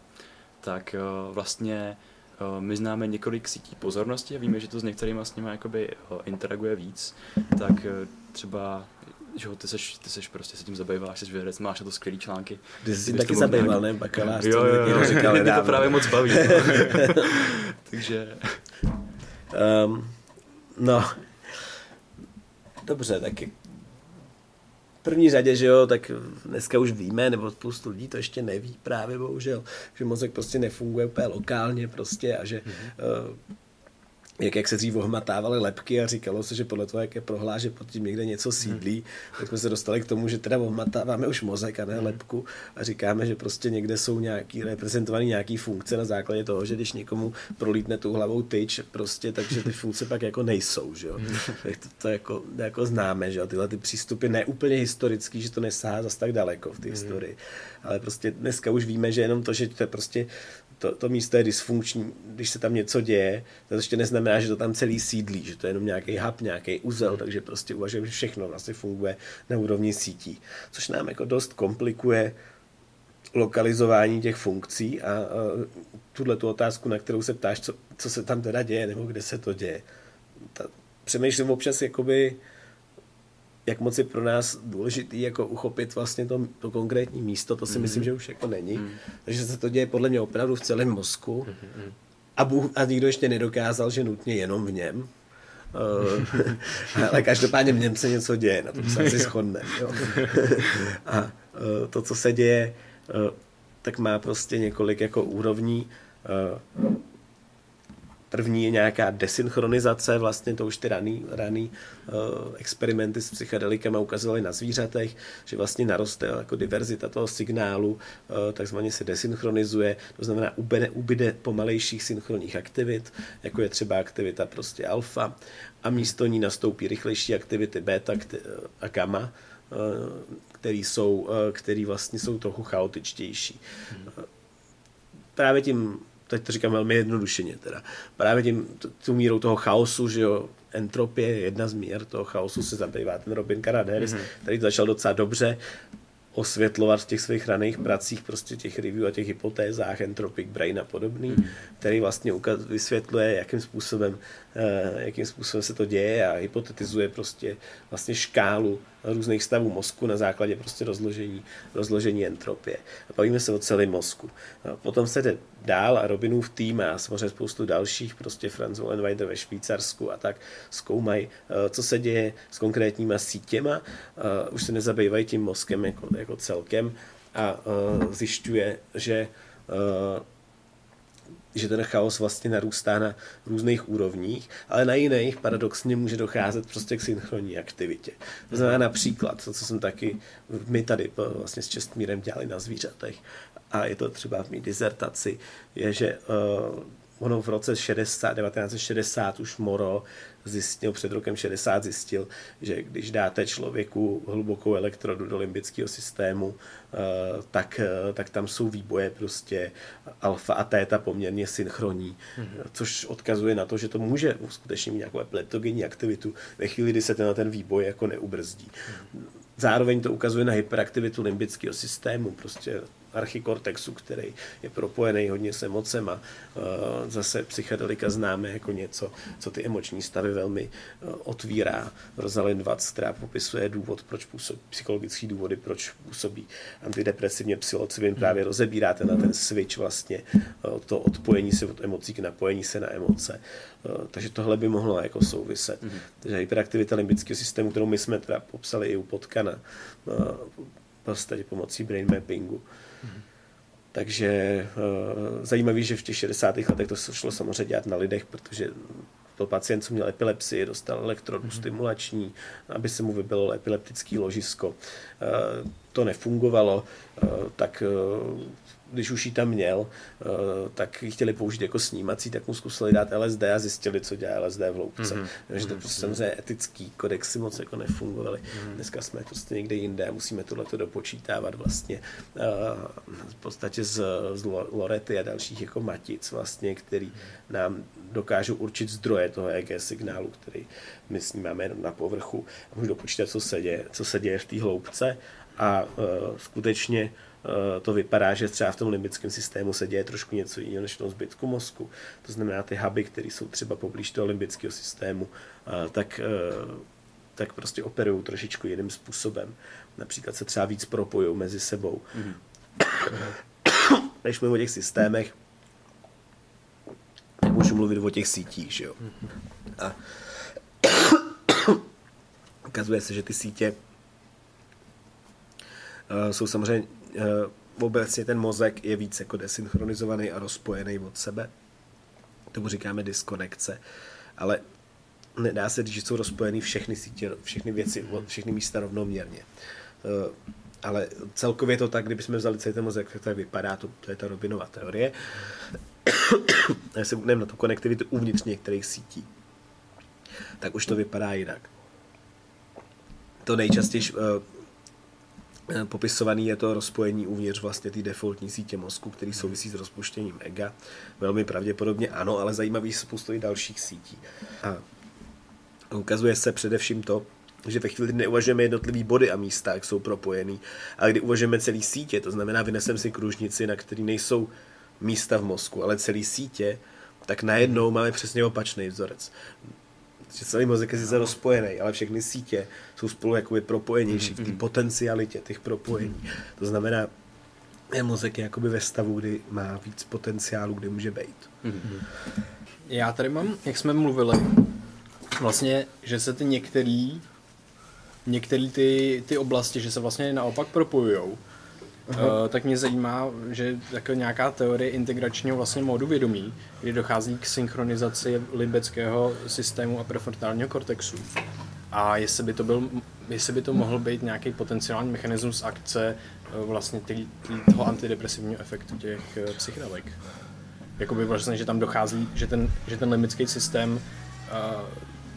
Tak uh, vlastně uh, my známe několik sítí pozornosti a víme, že to s některými s nimi jakoby interaguje víc. Tak třeba že ty seš, ty seš prostě se tím zabýváš, jsi vědec, máš na to skvělý články. Ty jsi taky zabýval, ne? Bakalář, jo, jo, jo, říkal Mě to právě moc baví. No. Takže... Um, no, dobře, tak v první řadě, že jo, tak dneska už víme, nebo spoustu lidí to ještě neví právě, bohužel, že mozek prostě nefunguje úplně lokálně prostě a že mm-hmm. uh, jak, jak se dřív ohmatávaly lepky a říkalo se, že podle toho, jak je prohlá, že pod tím někde něco sídlí, hmm. tak jsme se dostali k tomu, že teda ohmatáváme už mozek a ne hmm. lepku a říkáme, že prostě někde jsou nějaký reprezentovaný nějaký funkce na základě toho, že když někomu prolítne tu hlavou tyč, prostě, takže ty funkce pak jako nejsou, že jo. Hmm. Tak to, to jako, jako, známe, že jo, tyhle ty přístupy neúplně historický, že to nesahá zas tak daleko v té historii, ale prostě dneska už víme, že jenom to, že to je prostě to, to místo je dysfunkční, když se tam něco děje, to ještě neznamená, že to tam celý sídlí, že to je jenom nějaký hub, nějaký uzel, takže prostě uvažujeme, že všechno vlastně funguje na úrovni sítí, což nám jako dost komplikuje lokalizování těch funkcí a, a tuhle tu otázku, na kterou se ptáš, co, co se tam teda děje, nebo kde se to děje. Ta, přemýšlím občas, jakoby, jak moc je pro nás důležitý jako uchopit vlastně to, to konkrétní místo, to si mm. myslím, že už jako není. Mm. Takže se to děje podle mě opravdu v celém mozku. Mm. a, Bůh, a nikdo ještě nedokázal, že nutně jenom v něm. Uh, ale každopádně v něm se něco děje, na tom se asi shodne. Jo. a uh, to, co se děje, uh, tak má prostě několik jako úrovní. První je nějaká desynchronizace, vlastně to už ty raný, raný uh, experimenty s psychedelikama ukazovaly na zvířatech, že vlastně naroste jako diverzita toho signálu, uh, takzvaně se desynchroniζuje, to znamená ubyde, ubyde pomalejších synchronních aktivit, jako je třeba aktivita prostě alfa a místo ní nastoupí rychlejší aktivity beta a gamma, uh, který, jsou, který vlastně jsou trochu chaotičtější. Hmm. Právě tím teď to říkám velmi jednodušeně teda, právě tím, tu mírou toho chaosu, že jo, entropie je jedna z mír toho chaosu, se zabývá ten Robin Caraderis, mm-hmm. který to začal docela dobře osvětlovat v těch svých raných pracích, prostě těch review a těch hypotézách, Entropic Brain a podobný, mm. který vlastně ukaz, vysvětluje, jakým způsobem, uh, jakým způsobem se to děje a hypotetizuje prostě vlastně škálu různých stavů mozku na základě prostě rozložení, rozložení entropie. Bavíme se o celém mozku. A potom se jde dál a Robinův tým a samozřejmě spoustu dalších, prostě Franz Wallenweider ve Švýcarsku a tak zkoumají, eh, co se děje s konkrétníma sítěma. Eh, už se nezabývají tím mozkem jako, jako celkem a eh, zjišťuje, že že ten chaos vlastně narůstá na různých úrovních, ale na jiných paradoxně může docházet prostě k synchronní aktivitě. To znamená například, to, co jsem taky my tady vlastně s Čestmírem dělali na zvířatech, a je to třeba v mý dizertaci, je, že uh, ono v roce 60, 1960 už Moro zjistil, před rokem 60 zjistil, že když dáte člověku hlubokou elektrodu do limbického systému, eh, tak, eh, tak tam jsou výboje prostě alfa a teta poměrně synchronní, mm-hmm. což odkazuje na to, že to může skutečně mít nějakou epileptogenní aktivitu ve chvíli, kdy se ten, ten výboj jako neubrzdí. Mm-hmm. Zároveň to ukazuje na hyperaktivitu limbického systému, prostě archikortexu, který je propojený hodně s emocema. Eh, zase psychedelika známe jako něco, co ty emoční stavy velmi eh, otvírá. Rosalind Watts, která popisuje důvod, proč působí, psychologické důvody, proč působí antidepresivně psilocybin, právě rozebírá ten, ten switch vlastně, eh, to odpojení se od emocí k napojení se na emoce. Takže tohle by mohlo jako souviset. Mm-hmm. Takže hyperaktivita limbického systému, kterou my jsme teda popsali i u Potkana, vlastně pomocí brain mappingu, takže uh, zajímavý, že v těch 60. letech to šlo samozřejmě dělat na lidech, protože to pacient, co měl epilepsii, dostal elektrodu mm-hmm. stimulační, aby se mu vybilo epileptický ložisko. Uh, to nefungovalo, uh, tak když už ji tam měl, eh, tak ji chtěli použít jako snímací, tak mu zkusili dát LSD a zjistili, co dělá LSD v hloubce. Mm-hmm. Takže to prostě samozřejmě etický kodexy moc jako nefungovaly. Mm-hmm. Dneska jsme prostě někde jinde a musíme tohle dopočítávat vlastně eh, v podstatě z, z Lorety a dalších jako matic vlastně, který nám dokážou určit zdroje toho EG signálu, který my snímáme jenom na povrchu a můžu dopočítat, co se děje, co se děje v té hloubce a uh, skutečně Eh, to vypadá, že třeba v tom limbickém systému se děje trošku něco jiného než v tom zbytku mozku. To znamená, ty huby, které jsou třeba poblíž toho limbického systému, eh, tak, eh, tak prostě operují trošičku jiným způsobem. Například se třeba víc propojují mezi sebou. Mm-hmm. Než mluvím o těch systémech, tak můžu mluvit o těch sítích, že jo. A ukazuje se, že ty sítě jsou samozřejmě obecně ten mozek je víc jako desynchronizovaný a rozpojený od sebe. Tomu říkáme diskonekce. Ale nedá se říct, že jsou rozpojený všechny sítě, všechny věci, všechny místa rovnoměrně. Uh, ale celkově to tak, kdybychom vzali celý ten mozek, tak vypadá, to, to je ta Robinova teorie. A se na tu konektivitu uvnitř některých sítí, tak už to vypadá jinak. To nejčastěji Eh, popisovaný je to rozpojení uvnitř vlastně té defaultní sítě mozku, který souvisí s rozpuštěním ega. Velmi pravděpodobně ano, ale zajímavý spoustu i dalších sítí. A ukazuje se především to, že ve chvíli, kdy neuvažujeme jednotlivý body a místa, jak jsou propojený, ale kdy uvažujeme celý sítě, to znamená, vynesem si kružnici, na který nejsou místa v mozku, ale celý sítě, tak najednou máme přesně opačný vzorec že celý mozek je sice rozpojený, ale všechny sítě jsou spolu jakoby propojenější v té mhm, potencialitě těch propojení. To znamená, je mozek je jakoby ve stavu, kdy má víc potenciálu, kde může být. Já tady mám, jak jsme mluvili, vlastně, že se ty některý, některý ty, ty oblasti, že se vlastně naopak propojujou. Uh, tak mě zajímá, že jako nějaká teorie integračního vlastně módu vědomí, kdy dochází k synchronizaci limbického systému a prefrontálního kortexu. A jestli by to, byl, jestli by to mohl být nějaký potenciální mechanismus akce uh, vlastně tý, tý, toho antidepresivního efektu těch uh, psychedelik. Jakoby vlastně, že tam dochází, že ten, že ten limbický systém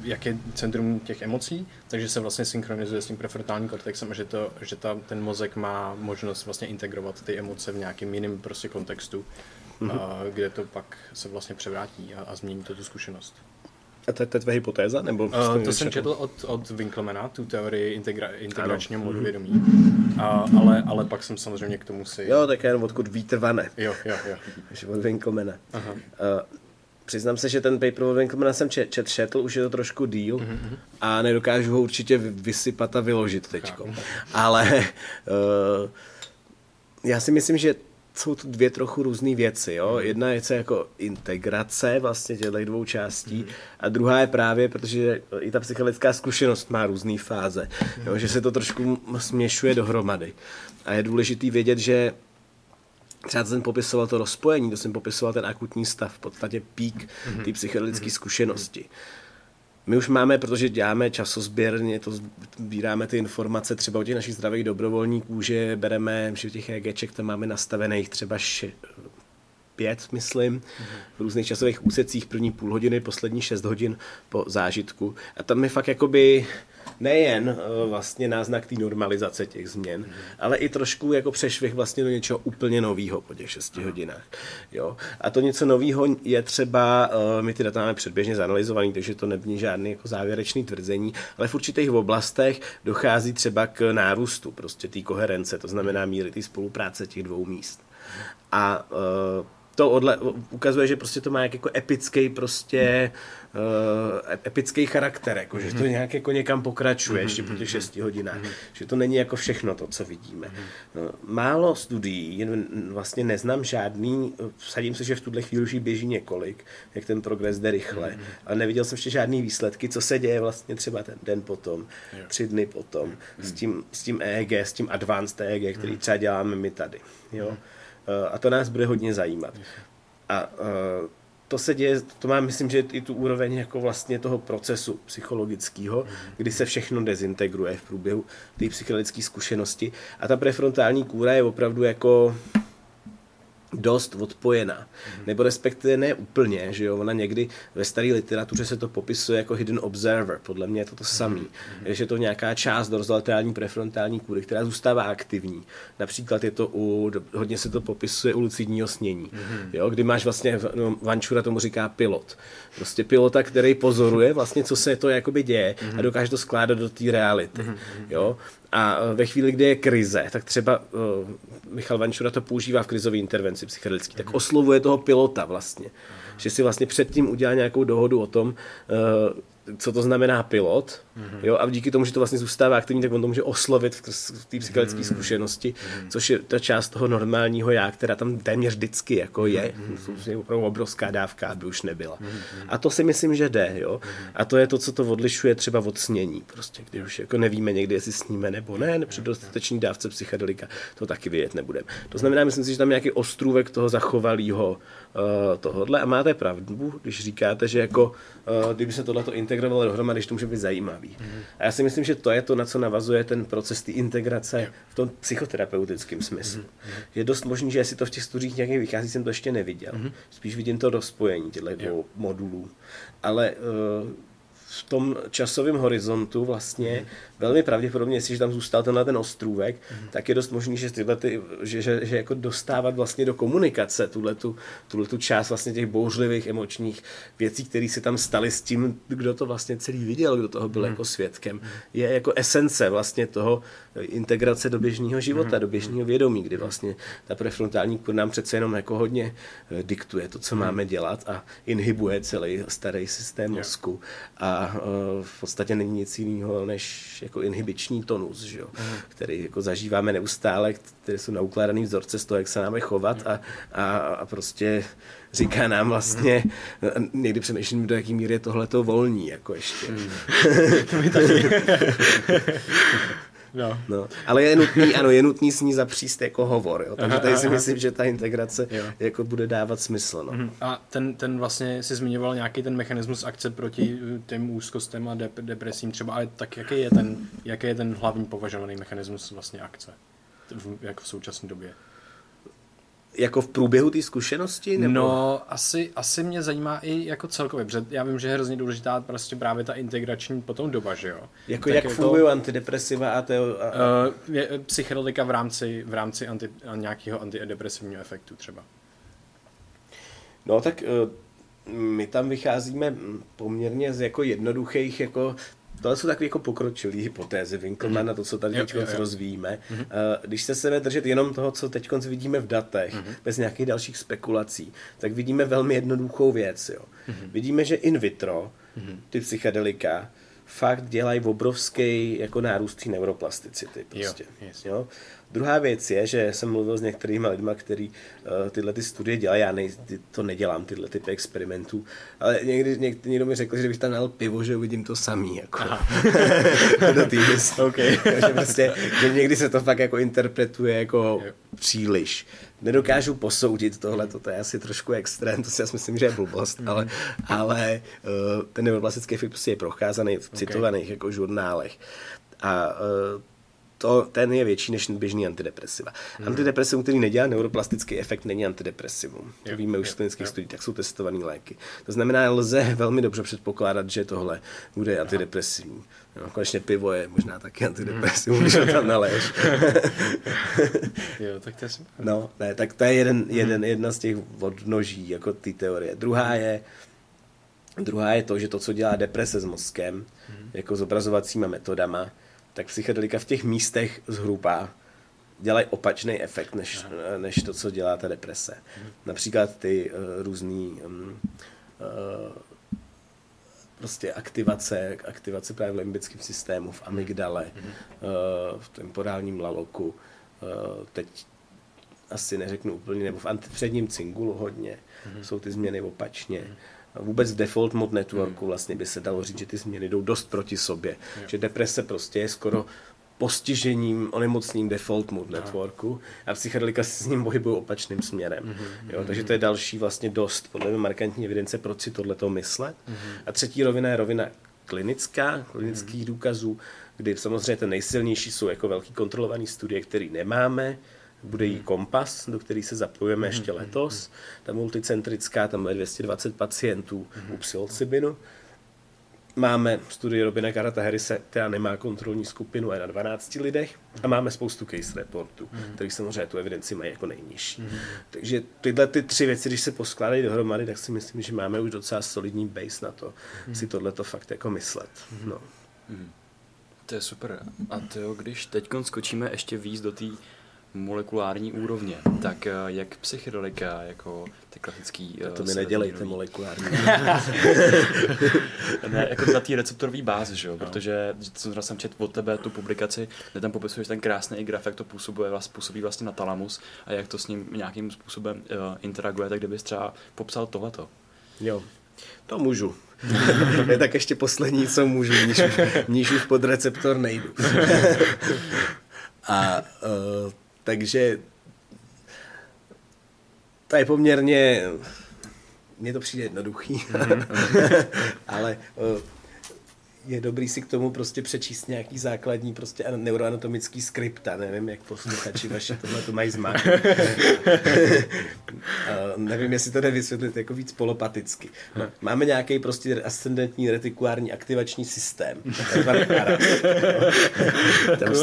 jak je centrum těch emocí, takže se vlastně synchronizuje s tím prefrontálním kortexem a že, to, že ta, ten mozek má možnost vlastně integrovat ty emoce v nějakém jiném prostě kontextu, mm-hmm. a, kde to pak se vlastně převrátí a, a změní to tu zkušenost. A to je, to je tvoje hypotéza? Nebo Uh, to jsem četl od, od Winkelmana, tu teorii integra, integračního modu vědomí, a, ale, ale pak jsem samozřejmě k tomu si... Jo, tak jenom odkud vítr vane. Jo, jo, jo. Takže od Winkelmana. Aha. Uh, přiznám se, že ten paper od Winkelmana jsem čet, čet, četl, už je to trošku díl mm-hmm. a nedokážu ho určitě vy- vysypat a vyložit teďko. Ale uh, já si myslím, že jsou to dvě trochu různé věci. Jo? Jedna je co jako integrace vlastně těchto dvou částí a druhá je právě, protože i ta psycholická zkušenost má různé fáze, jo? že se to trošku směšuje dohromady. A je důležité vědět, že třeba jsem popisoval to rozpojení, to jsem popisoval ten akutní stav, v podstatě pík té psychedelické zkušenosti. My už máme, protože děláme časozběrně, to sbíráme ty informace třeba od těch našich zdravých dobrovolníků, že bereme, že těch EGček tam máme nastavených třeba še, pět, myslím, v různých časových úsecích, první půl hodiny, poslední šest hodin po zážitku. A tam je fakt jakoby nejen uh, vlastně náznak té normalizace těch změn, ale i trošku jako přešvih vlastně do něčeho úplně nového po těch šesti hodinách. Jo? A to něco nového je třeba, uh, my ty data máme předběžně zanalizovaný, takže to není žádný jako závěrečný tvrzení, ale v určitých oblastech dochází třeba k nárůstu prostě té koherence, to znamená míry té spolupráce těch dvou míst. A uh, to odle, ukazuje, že prostě to má jak jako epický prostě uh, epický charakter, jako, že to nějak jako někam pokračuje ještě po těch šesti hodinách, že to není jako všechno to, co vidíme. No, málo studií, jen vlastně neznám žádný, vsadím se, že v tuhle chvíli už běží několik, jak ten progres jde rychle, ale neviděl jsem ještě žádný výsledky, co se děje vlastně třeba ten den potom, tři dny potom, s tím, s tím EEG, s tím advanced EEG, který třeba děláme my tady. Jo? Eh, A to nás bude hodně zajímat. A uh, to se děje, to má, myslím, že i tu úroveň jako vlastně toho procesu psychologického, kdy se všechno dezintegruje v průběhu té psychologické zkušenosti. A ta prefrontální kůra je opravdu jako dost odpojená. Nebo respektive ne úplně, že jo, ona někdy ve staré literatuře se to popisuje jako hidden observer, podle mě je to to samý. Že je to nějaká část dorzolaterální prefrontální kůry, která zůstává aktivní. Například je to u, hodně se to popisuje u lucidního snění, jo, kdy máš vlastně, no, Vančura tomu říká pilot. Prostě pilota, který pozoruje vlastně, co se to jakoby děje a dokáže to skládat do té reality. Jo? A eh, ve chvíli, kdy je krize, tak třeba uh, Michal Vančura to používá v krizové intervenci psychedelické, tak oslovuje toho pilota vlastně. Že si vlastně předtím udělá nějakou dohodu o tom, uh, co to znamená pilot, mm-hmm. jo, a díky tomu, že to vlastně zůstává aktivní, tak on to může oslovit v, té psychologické mm-hmm. zkušenosti, což je ta část toho normálního já, která tam téměř vždycky jako je. Mm-hmm. je opravdu obrovská dávka, aby už nebyla. Mm-hmm. A to si myslím, že jde, jo. A to je to, co to odlišuje třeba od snění, prostě, když už jako nevíme někdy, jestli sníme nebo ne, při dostatečný dávce psychedelika, to taky vědět nebudeme. To znamená, myslím si, že tam je nějaký ostrůvek toho zachovalého uh, tohodle a máte pravdu, když říkáte, že jako uh, kdyby se tohleto integrovalo dohromady, že to může být zajímavý. Mm-hmm. A já si myslím, že to je to, na co navazuje ten proces té integrace v tom psychoterapeutickém smyslu. Mm-hmm. Je dost možný, že jestli to v těch studiích nějaký vychází, jsem to ještě neviděl. Mm-hmm. Spíš vidím to rozpojení těchto dvou modulů. Ale uh, v tom časovém horizontu vlastně mm. Velmi pravděpodobně, jestliže tam zůstal tenhle ten ostrůvek, mm. tak je dost možný, že, tyhle ty, že, že, že jako dostávat vlastně do komunikace tuhle tu, tuhle tu část vlastně těch bouřlivých emočních věcí, které se tam staly s tím, kdo to vlastně celý viděl, kdo toho byl mm. jako svědkem, je jako esence vlastně toho integrace do běžného života, mm. do běžného vědomí, kdy vlastně ta prefrontální kůr nám přece jenom jako hodně diktuje to, co mm. máme dělat a inhibuje celý starý systém mozku a a uh, v podstatě není nic jiného než jako inhibiční tonus, že jo? Mm. který jako zažíváme neustále, které jsou naukládaný vzorce z toho, jak se máme chovat a, a, a prostě říká nám vlastně, někdy přemýšlím, do jaký míry je tohleto volní, jako ještě. Mm. to mi taky. No. no. Ale je nutný, ano, je nutný s ní zapříst jako hovor, jo. takže tady si myslím, že ta integrace jo. jako bude dávat smysl. No. A ten, ten vlastně si zmiňoval nějaký ten mechanismus akce proti těm úzkostem a dep- depresím třeba, ale tak jaký je ten, jaký je ten hlavní považovaný mechanismus vlastně akce v, jako v současné době? Jako v průběhu té zkušenosti? Nebo? No, asi, asi mě zajímá i jako celkově, protože já vím, že je hrozně důležitá prostě právě ta integrační potom doba, že jo? Jako tak jak jako, fungují antidepresiva a to... A... Uh, je, psychedelika v rámci, v rámci anti, nějakého antidepresivního efektu třeba. No tak uh, my tam vycházíme poměrně z jako jednoduchých jako Tohle jsou takové jako pokročilé hypotézy Winkelmann mm-hmm. to, co tady teď rozvíjíme. Mm-hmm. Když se sebe držet jenom toho, co teď vidíme v datech, mm-hmm. bez nějakých dalších spekulací, tak vidíme velmi jednoduchou věc. Jo. Mm-hmm. Vidíme, že in vitro mm-hmm. ty psychedelika fakt dělají obrovský jako nárůst neuroplasticity. Prostě, jo, yes. jo. Druhá věc je, že jsem mluvil s některými lidmi, kteří uh, tyhle ty studie dělají, já nej, ty, to nedělám, tyhle typy experimentů, ale někdy, někdy někdo mi řekl, že kdybych tam dal pivo, že uvidím to samý, jako do té okay. Takže prostě, že někdy se to fakt jako interpretuje jako jo. příliš. Nedokážu posoudit tohle, to je asi trošku extrém, to si já myslím, že je blbost, mm. ale, ale uh, ten neuroplastický efekt prostě je procházaný v okay. citovaných jako žurnálech. A uh, to, ten je větší než běžný antidepresiva. Hmm. Antidepresivum, který nedělá neuroplastický efekt, není antidepresivum. To víme už z klinických studií, tak jsou testované léky. To znamená, lze velmi dobře předpokládat, že tohle bude antidepresivní. No, konečně pivo je možná taky antidepresivum, když ho tam naléš. jo, tak to je super. No, ne, tak to je jeden, jeden, jedna z těch odnoží, jako ty teorie. Druhá je, druhá je to, že to, co dělá deprese s mozkem, hmm. jako zobrazovacíma metodama, tak psychedelika v těch místech zhruba dělají opačný efekt, než, než to, co dělá ta deprese. Například ty uh, různý um, uh, prostě aktivace, aktivace právě v limbickém systému, v amygdale, uh, v temporálním laloku, uh, teď asi neřeknu úplně, nebo v antipředním cingulu hodně, mm-hmm. jsou ty změny opačně. Mm-hmm vůbec v default mod networku vlastně by se dalo říct, že ty změny jdou dost proti sobě. Jo. Že deprese prostě je skoro postižením, onemocněním default mod networku a psychedelika se s ním pohybují opačným směrem. Mm-hmm. Jo, takže to je další vlastně dost, podle mě markantní evidence, proč si tohleto myslet. Mm-hmm. A třetí rovina je rovina klinická, klinických mm-hmm. důkazů, kdy samozřejmě ten nejsilnější jsou jako velký kontrolovaný studie, který nemáme, bude jí kompas, do který se zapojujeme mhm, ještě mhm, letos. Mhm. Ta multicentrická, tam je 220 pacientů u psilocybinu. Máme studii Robina Karata Harrise, která nemá kontrolní skupinu, je na 12 lidech a máme spoustu case reportů, mm. který samozřejmě tu evidenci mají jako nejnižší. Mm. Takže tyhle ty tři věci, když se poskládají dohromady, tak si myslím, že máme už docela solidní base na to, mm. si tohleto fakt jako myslet. Mm. No. Mm. To je super. A to, když teď skočíme ještě víc do té molekulární úrovně, tak eh, jak psychedelika, jako ty klasický... To mi nedělejte molekulární. ne, jako na té receptorové bázi, že jo? No. protože jsem, jsem četl od tebe tu publikaci, kde tam popisuješ ten krásný graf, jak to působuje, působí vlastně na talamus a jak to s ním nějakým způsobem uh, interaguje, tak kdybys třeba popsal tohleto. Jo, to můžu. je tak ještě poslední, co můžu, níž, níž už pod receptor nejdu. a uh, takže to je poměrně, mně to přijde jednoduchý, mm-hmm. ale uh, je dobrý si k tomu prostě přečíst nějaký základní prostě neuroanatomický skripta, nevím, jak posluchači vaši tohle to mají zmát. nevím, jestli to jde vysvětlit jako víc polopaticky. No, máme nějaký prostě ascendentní retikulární aktivační systém. Tam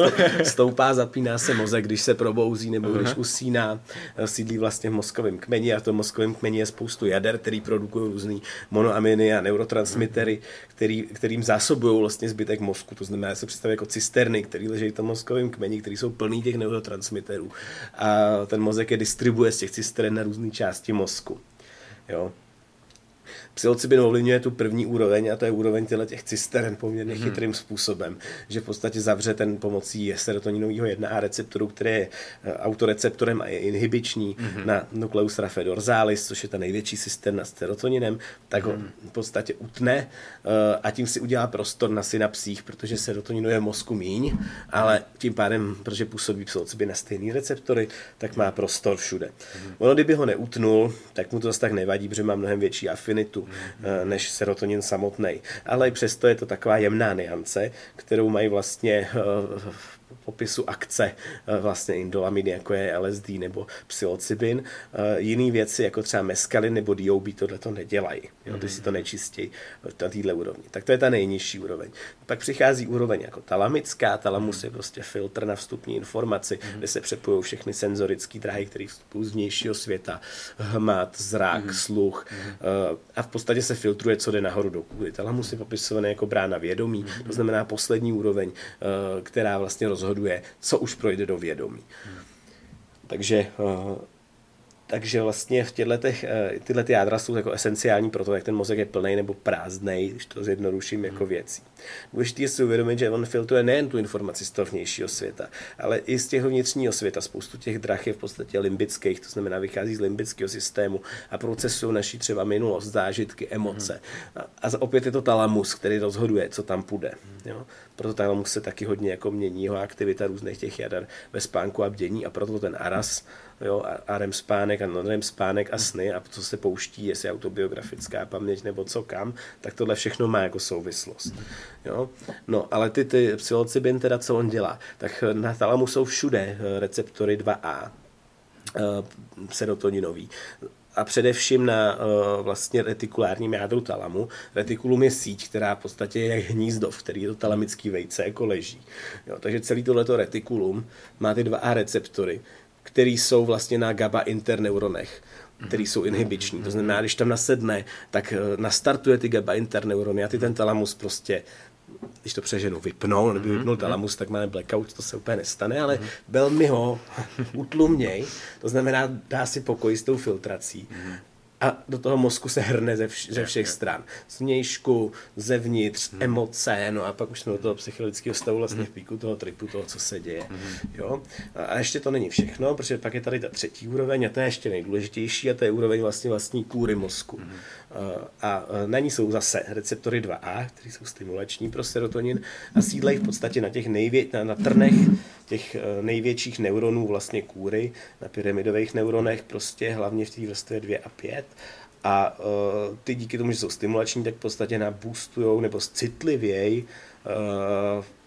stoupá, zapíná se mozek, když se probouzí nebo když usíná, sídlí vlastně v mozkovém kmeni a v tom mozkovém kmeni je spoustu jader, který produkují různý monoaminy a neurotransmitery, který, kterým zásobují vlastně zbytek mozku. To znamená, se představit jako cisterny, které leží v tom mozkovém kmeni, které jsou plný těch neurotransmiterů. A ten mozek je distribuje z těch cistern na různé části mozku. Jo. Psilocybin ovlivňuje tu první úroveň a to je úroveň těchto těch cysteren poměrně hmm. chytrým způsobem, že v podstatě zavře ten pomocí serotoninového 1A receptoru, který je eh, autoreceptorem a je inhibiční hmm. na nucleus raphe dorsalis, což je ta největší cisterna s serotoninem, tak ho hmm. v podstatě utne eh, a tím si udělá prostor na synapsích, protože serotoninu je v mozku míň, ale tím pádem, protože působí psilocybin na stejný receptory, tak má prostor všude. Hmm. Ono, kdyby ho neutnul, tak mu to zase tak nevadí, protože má mnohem větší afinitu hmm. Než serotonin samotný. Ale přesto je to taková jemná niance, kterou mají vlastně eh, popisu akce eh, vlastně indolamidy, jako je LSD nebo psilocybin. Eh, jiný věci, jako třeba meskalin nebo DOB, tohle to nedělají. Jo? Ty si to nečistí na této úrovni. Tak to je ta nejnižší úroveň. Pak přichází úroveň jako talamická. Talamus je prostě filtr na vstupní informaci, kde se přepojují všechny senzorické dráhy, které vstupují z vnějšího světa. Hmat, zrak, sluch. Eh, a v podstatě se filtruje, co jde nahoru do kůry. Talamus je popisovaný jako brána vědomí, to znamená poslední úroveň, která vlastně rozhoduje, co už projde do vědomí. Hmm. Takže eh, takže vlastně v těchto, eh, tyhle ty jádra jsou jako esenciální pro to, jak ten mozek je plný nebo prázdný, když to zjednoduším jako hmm. věcí. Důležité je si uvědomit, že on filtruje nejen tu informaci z toho vnějšího světa, ale i z těch vnitřního světa. Spoustu těch drah je v podstatě limbických, to znamená vychází z limbického systému a procesují naší třeba minulost, zážitky, emoce. Hmm. A, a opět je to talamus, který rozhoduje, co tam půjde. Jo? Proto talamus se taky hodně jako mění jeho aktivita různých těch jader ve spánku a bdění a proto ten aras jo, a REM spánek a non-REM spánek a sny a co se pouští, jestli autobiografická paměť nebo co kam, tak tohle všechno má jako souvislost. Jo? No, ale ty, ty psilocybin teda, co on dělá? Tak na talamu jsou všude eh, receptory 2A, eh, serotoninový a především na uh, vlastně retikulárním jádru talamu. Retikulum je síť, která v podstatě je hnízdo, v který to talamický vejce jako leží. Jo, takže celý tohleto retikulum má ty dva A receptory, který jsou vlastně na GABA interneuronech který jsou inhibiční. To znamená, když tam nasedne, tak eh, nastartuje ty GABA interneurony a ty ten talamus prostě když to přeženu, vypnou, nebo vypnul talamus, tak máme blackout, to se úplně nestane, ale velmi ho utlumněj, to znamená, dá si pokoj s tou filtrací a do toho mozku se hrne ze, vš- ze všech stran. Z vnějšku, zevnitř, hmm. emoce, no a pak už jsme do toho psychologického stavu vlastně v píku toho tripu, toho, co se děje. Hmm. Jo? A ještě to není všechno, protože pak je tady ta třetí úroveň a to je ještě nejdůležitější a to je úroveň vlastně vlastní kůry mozku. Hmm. A na ní jsou zase receptory 2A, které jsou stimulační pro serotonin a sídlejí v podstatě na těch nejvě- na, na trnech těch eh, největších neuronů vlastně kůry, na pyramidových neuronech, prostě hlavně v té vrstvě 2 a 5. A ty díky tomu, že jsou stimulační, tak v podstatě naboostují nebo citlivěji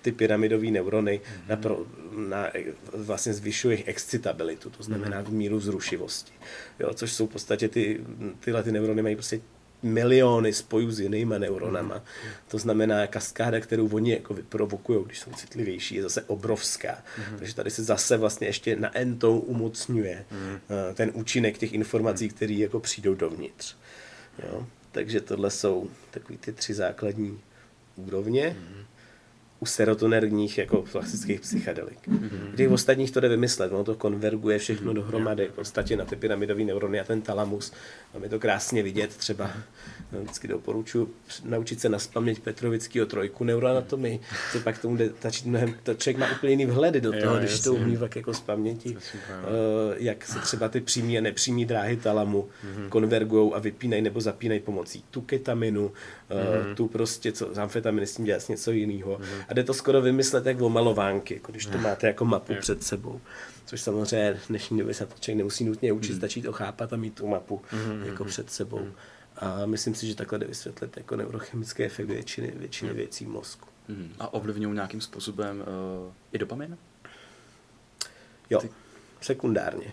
ty pyramidové neurony mm-hmm. na, pro, na, vlastně zvyšuje jejich excitabilitu, to znamená v míru zrušivosti. Jo, což jsou v podstatě ty, tyhle ty neurony mají prostě miliony spojů s jinýma neuronama. Mm. To znamená, kaskáda, kterou oni jako vyprovokují, když jsou citlivější, je zase obrovská. Mm. Takže tady se zase vlastně ještě na entou umocňuje mm. ten účinek těch informací, které jako přijdou dovnitř. Jo? Takže tohle jsou takový ty tři základní úrovně. Mm u serotonergních jako klasických psychedelik. Mm-hmm. Těch ostatních to jde vymyslet, ono to konverguje všechno mm-hmm. dohromady, v podstatě na ty pyramidové neurony a ten talamus. Tam je to krásně vidět, třeba no, vždycky doporučuji naučit se na spaměť Petrovického trojku neuroanatomii, to pak tomu jde začít mnohem, to člověk má úplně jiný vhledy do toho, jo, když jasně. to umí tak jako z paměti, uh, jak se třeba ty přímé a nepřímé dráhy talamu mm-hmm. konvergují a vypínají nebo zapínají pomocí tu ketaminu, uh, mm-hmm. tu prostě, co, amfetamin s tím dělat něco jiného. Mm-hmm a jde to skoro vymyslet jak o malovánky, jako když to máte jako mapu před sebou. Což samozřejmě v dnešní době se to člověk nemusí nutně učit, mm. stačí to chápat a mít tu mapu jako před sebou. A myslím si, že takhle jde vysvětlit jako neurochemické efekty většiny, většiny věcí mozku. A ovlivňují nějakým způsobem uh, i dopamin? Jo, sekundárně.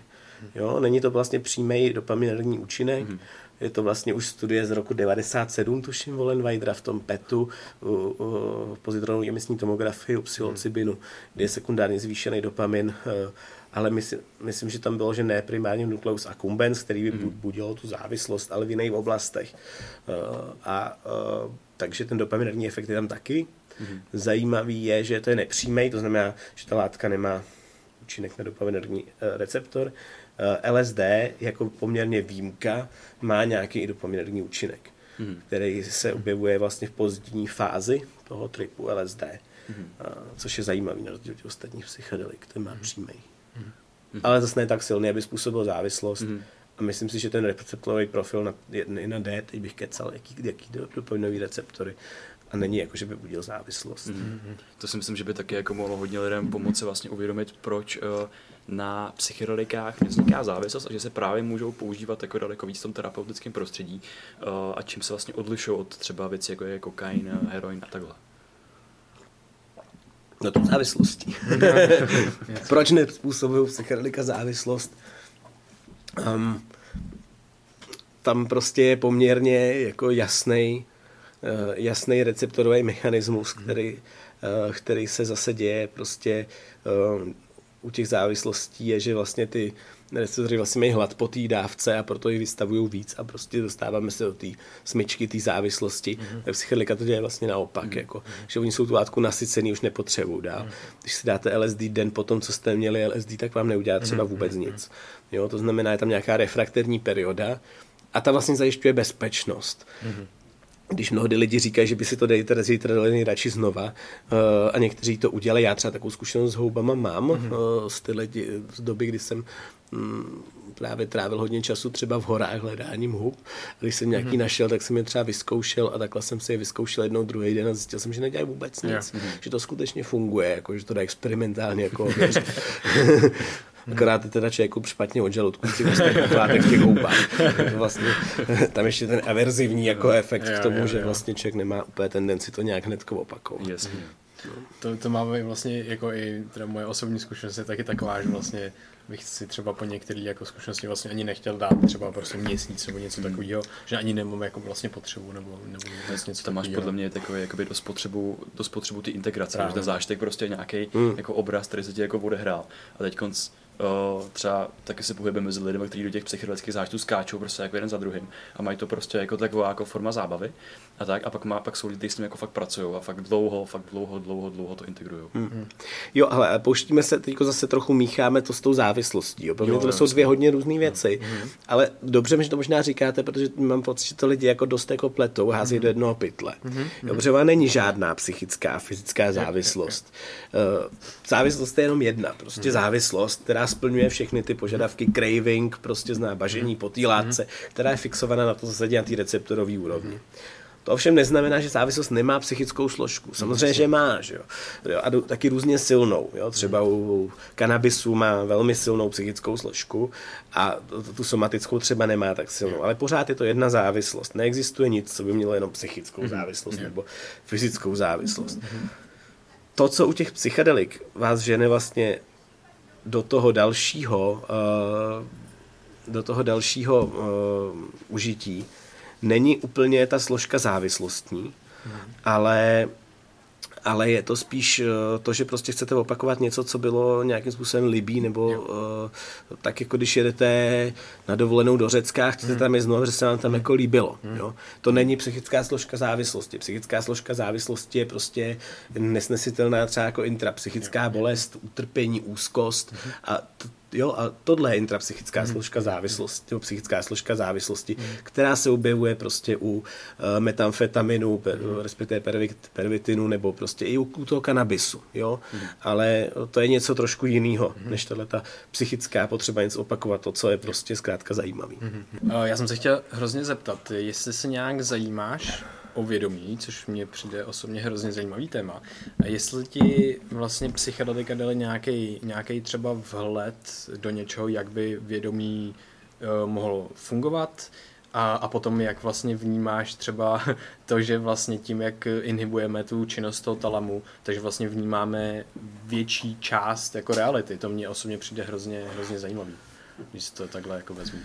Jo, není to vlastně přímý dopaminerní účinek, mm je to vlastně už studie z roku 97, tuším, Volenweidera v tom PETu, u, pozitronové emisní tomografii u psilocybinu, kde je sekundárně zvýšený dopamin, eh, ale myslím, myslím, že tam bylo, že ne primárně nucleus accumbens, který by hmm. budil tu závislost, ale v jiných oblastech. Eh, a eh, takže ten dopaminerní efekt je tam taky. Hmm. Zajímavý je, že to je nepřímý, to znamená, že ta látka nemá účinek na dopaminerní receptor, LSD jako poměrně výjimka má nějaký i dopaminerní účinek. hmm. který se objevuje vlastně v pozdní fázi toho tripu LSD, hmm. a, což je zajímavý na rozdíl od ostatních psychedelik, ten má hmm. přímý. Hmm. Ale zase ne tak silný, aby způsobil závislost. Hmm. A myslím si, že ten receptorový profil na, na D, teď bych kecal, jaký, jaký doplňový receptory, a není jako, že by budil závislost. Mm-hmm. To si myslím, že by taky jako mohlo hodně lidem pomoci vlastně uvědomit, proč uh, na psychedelikách nevzniká závislost a že se právě můžou používat jako daleko víc v tom terapeutickém prostředí uh, a čím se vlastně odlišují od třeba věcí jako je kokain, heroin a takhle. No to závislostí. proč nepůsobují psychedelika závislost? Um, tam prostě je poměrně jako jasný Eh, jasný receptorový mechanismus, který, eh, který se zase děje prostě eh, u těch závislostí je, že vlastně ty receptory vlastně mají hlad po té dávce a proto ji vystavují víc a prostě dostáváme se do té smyčky, té závislosti. Mm-hmm. Tak psychedelika to děje vlastně naopak, mm-hmm. jako, že oni jsou tu látku nasycený, už nepotřebují dál. Mm-hmm. Když si dáte LSD den po tom, co jste měli LSD, tak vám neudělá třeba mhm. vůbec nic. Jo, to znamená, je tam nějaká refrakterní perioda a ta vlastně zajišťuje bezpečnost. Mm-hmm když mnohdy lidi říkají, že by si to dejte zítra dali nejradši znova uh, a někteří to udělají. Já třeba takovou zkušenost s houbama mám mm-hmm. uh, z, ty lidi, z doby, kdy jsem um, právě trávil hodně času třeba v horách hledáním hub. A když jsem nějaký mm-hmm. našel, tak jsem je třeba vyzkoušel a takhle jsem si je vyzkoušel jednou, druhý den a zjistil jsem, že nedělají vůbec nic. Yeah. Že to skutečně funguje, jako, že to dá experimentálně. Jako, Akorát je teda člověku špatně od žaludku těch látek v těch houbách. vlastně, tam ještě ten averzivní jako efekt k tomu, že vlastně člověk nemá úplně tendenci to nějak hned opakovat. Jasně. To, to máme vlastně jako i teda moje osobní zkušenost je taky taková, že vlastně bych si třeba po některé jako zkušenosti vlastně ani nechtěl dát třeba prostě měsíc nebo něco hmm. takového, že ani nemám jako vlastně potřebu nebo, nebo vlastně něco To máš podle mě takový jakoby do spotřebu, do spotřebu ty integrace, Právě. že ten zážitek prostě nějaký hmm. jako obraz, který se ti jako odehrál. A teď konc třeba taky se pohybujeme mezi lidmi, kteří do těch psychedelických zážitků skáčou prostě jako jeden za druhým a mají to prostě jako taková jako forma zábavy a tak a pak, má, pak jsou lidi, kteří s tím jako fakt pracují a fakt dlouho, fakt dlouho, dlouho, dlouho to integrují. Mm-hmm. Jo, ale pouštíme se, teď zase trochu mícháme to s tou závislostí. Jo. Pro mě to jsou dvě hodně různé věci, mm-hmm. ale dobře mi, že to možná říkáte, protože mám pocit, že to lidi jako dost jako pletou, hází mm-hmm. do jednoho pytle. Mm-hmm. Jo, protože ona není žádná psychická, fyzická závislost. Uh, závislost je jenom jedna, prostě mm-hmm. závislost, která splňuje všechny ty požadavky, craving, prostě zná bažení po té látce, která je fixovaná na to, co se dělá na té receptorové úrovni. To ovšem neznamená, že závislost nemá psychickou složku. Samozřejmě, že má, že jo. a taky různě silnou. Jo. Třeba u kanabisu má velmi silnou psychickou složku a tu somatickou třeba nemá tak silnou. Ale pořád je to jedna závislost. Neexistuje nic, co by mělo jenom psychickou mhm. závislost nebo fyzickou závislost. To, co u těch psychedelik vás žene vlastně do toho dalšího, uh, do toho dalšího uh, užití, není úplně ta složka závislostní, hmm. ale ale je to spíš eh, to, že prostě chcete opakovat něco, co bylo nějakým způsobem libý, nebo uh, tak jako když jedete na dovolenou do Řecka, chcete mm. tam je znovu, že se vám tam mm. jako líbilo. Mm. Jo? To není psychická složka závislosti. Psychická složka závislosti je prostě nesnesitelná třeba jako intrapsychická bolest, utrpení, úzkost mm. a to, Jo, a tohle je intrapsychická mm. složka závislosti, nebo psychická složka závislosti, mm. která se objevuje prostě u uh, metamfetaminu, per, mm. respektive pervit, pervitinu, nebo prostě i u, u toho kanabisu, jo. Mm. Ale to je něco trošku jiného, mm. než tahle ta psychická potřeba něco opakovat, to, co je prostě zkrátka zajímavý. Mm. Uh, já jsem se chtěl hrozně zeptat, jestli se nějak zajímáš o vědomí, což mě přijde osobně hrozně zajímavý téma. A jestli ti vlastně psychedelika dali nějaký, nějaký třeba vhled do něčeho, jak by vědomí uh, mohlo fungovat, a, a potom jak vlastně vnímáš třeba to, že vlastně tím, jak inhibujeme tu činnost toho talamu, takže vlastně vnímáme větší část jako reality. To mě osobně přijde hrozně, hrozně zajímavý, když si to takhle jako vezmu.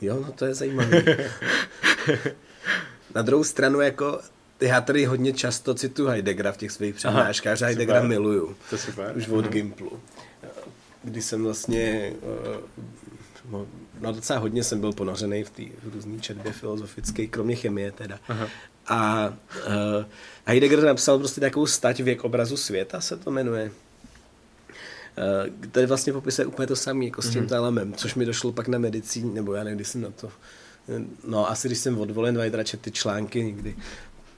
Jo, no to je zajímavé. Na druhou stranu, jako já tady hodně často cituji Heideggera v těch svých přednáškách, že Heideggera miluju. To super. Už od Gimplu. Kdy jsem vlastně, eh, no, no docela hodně jsem byl ponořený v té různé četbě filozofické, kromě chemie teda. Aha. A uh, Heidegger napsal prostě takovou stať věk obrazu světa, se to jmenuje. Uh, kde vlastně popisuje úplně to samé, jako s tím mm-hmm. což mi došlo pak na medicíně, nebo já nevím, kdy jsem na to No asi když jsem odvolen Vajdra, čet ty články někdy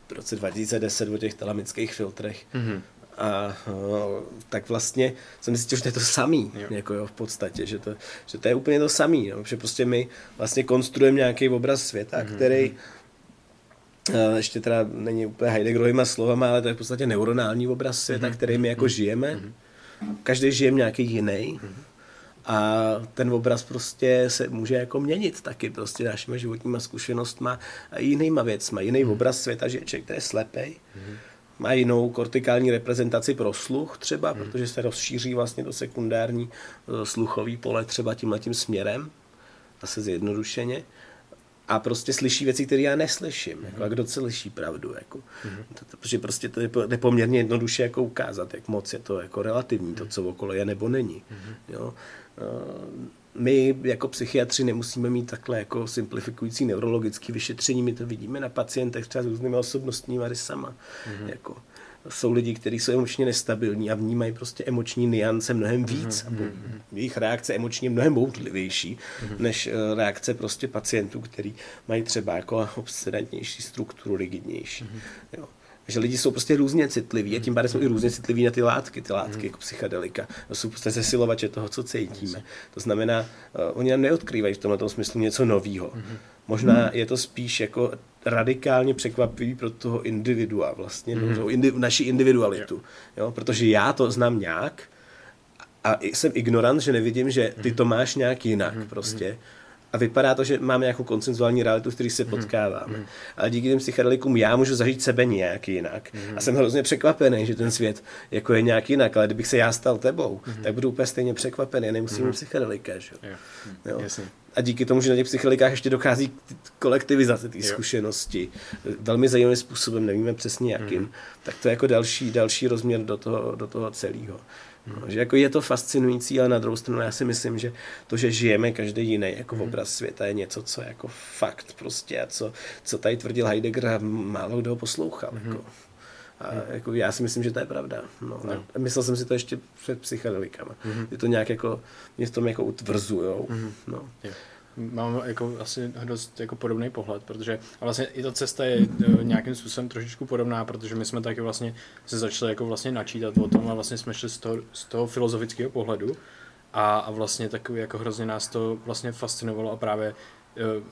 v roce 2010 o těch telamických filtrech. Mm-hmm. A no, tak vlastně jsem zjistil, že to je to samý, jo. Jako jo, v podstatě, že to, že to je úplně to samý, jo, že prostě my vlastně konstruujeme nějaký obraz světa, mm-hmm. který uh, ještě teda není úplně Heideggerovýma slovama, ale to je v podstatě neuronální obraz světa, mm-hmm. který my jako mm-hmm. žijeme. Mm-hmm. Každý žije nějaký jiný. Mm-hmm. A ten obraz prostě se může jako měnit taky prostě našimi životníma zkušenostma a jinýma věcma. Jiný mm-hmm. obraz světa, že člověk, který je slepej, mm-hmm má jinou kortikální reprezentaci pro sluch třeba, hmm. protože se rozšíří vlastně do sekundární eh, sluchový pole třeba tímhletím směrem, zase zjednodušeně. A prostě slyší věci, které já neslyším. Hmm. Jako, a kdo slyší pravdu? Jako. Hmm. Protože prostě to je nepoměrně jednoduše jako ukázat, jak moc je to jako relativní, to, co okolo je nebo není. Hmm. Jo? Uh, my jako psychiatři nemusíme mít takhle jako simplifikující neurologické vyšetření, my to vidíme na pacientech třeba s různými osobnostními rysama. Mm-hmm. Jako, jsou lidi, kteří jsou emočně nestabilní a vnímají prostě emoční niance mnohem víc. Mm-hmm. Jejich reakce emočně mnohem bouřlivější mm-hmm. než uh, reakce prostě pacientů, kteří mají třeba jako obsedantnější strukturu, rigidnější. Mm-hmm. Jo že lidi jsou prostě různě citliví a tím pádem jsou i různě citliví na ty látky, ty látky mm. jako psychedelika. To jsou prostě zesilovače toho, co cítíme. To znamená, uh, oni nám neodkrývají v tomto smyslu něco nového. Mm. Možná je to spíš jako radikálně překvapivý pro toho individua vlastně, mm. no, indi, naši individualitu. Jo? Protože já to znám nějak a jsem ignorant, že nevidím, že ty to máš nějak jinak prostě a vypadá to, že máme nějakou koncenzuální realitu, v který se mhm. potkáváme. Mm. Ale díky těm psychedelikům já můžu zažít sebe nějak jinak. Mm. A jsem hrozně překvapený, že ten svět jako je nějak jinak, ale kdybych se já stal tebou, mm. tak budu úplně stejně překvapený, nemusím mm. psychedelika. Že? Jo. Jo. A díky tomu, že na těch psychedelikách ještě dochází k kolektivizaci té zkušenosti, velmi zajímavým způsobem, nevíme přesně jakým, mm. tak to je jako další, další rozměr do toho, do toho celého. No, že jako je to fascinující, ale na druhou stranu já si myslím, že to, že žijeme každý jiný jako hmm. obraz světa, je něco, co je jako fakt prostě a co, co tady tvrdil Heidegger a málo kdo ho poslouchal. Mm. Jako. A hmm. jako já si myslím, že to je pravda. No. No. A myslel jsem si to ještě před psychedelikama. Mm. Je to nějak jako, mě v tom jako utvrzujou. Mm. No. Yeah mám jako asi dost jako podobný pohled, protože a vlastně i ta cesta je e, nějakým způsobem trošičku podobná, protože my jsme taky vlastně se začali jako vlastně načítat o tom a vlastně jsme šli z toho, z toho filozofického pohledu. A, a vlastně takový jako hrozně nás to vlastně fascinovalo a právě e,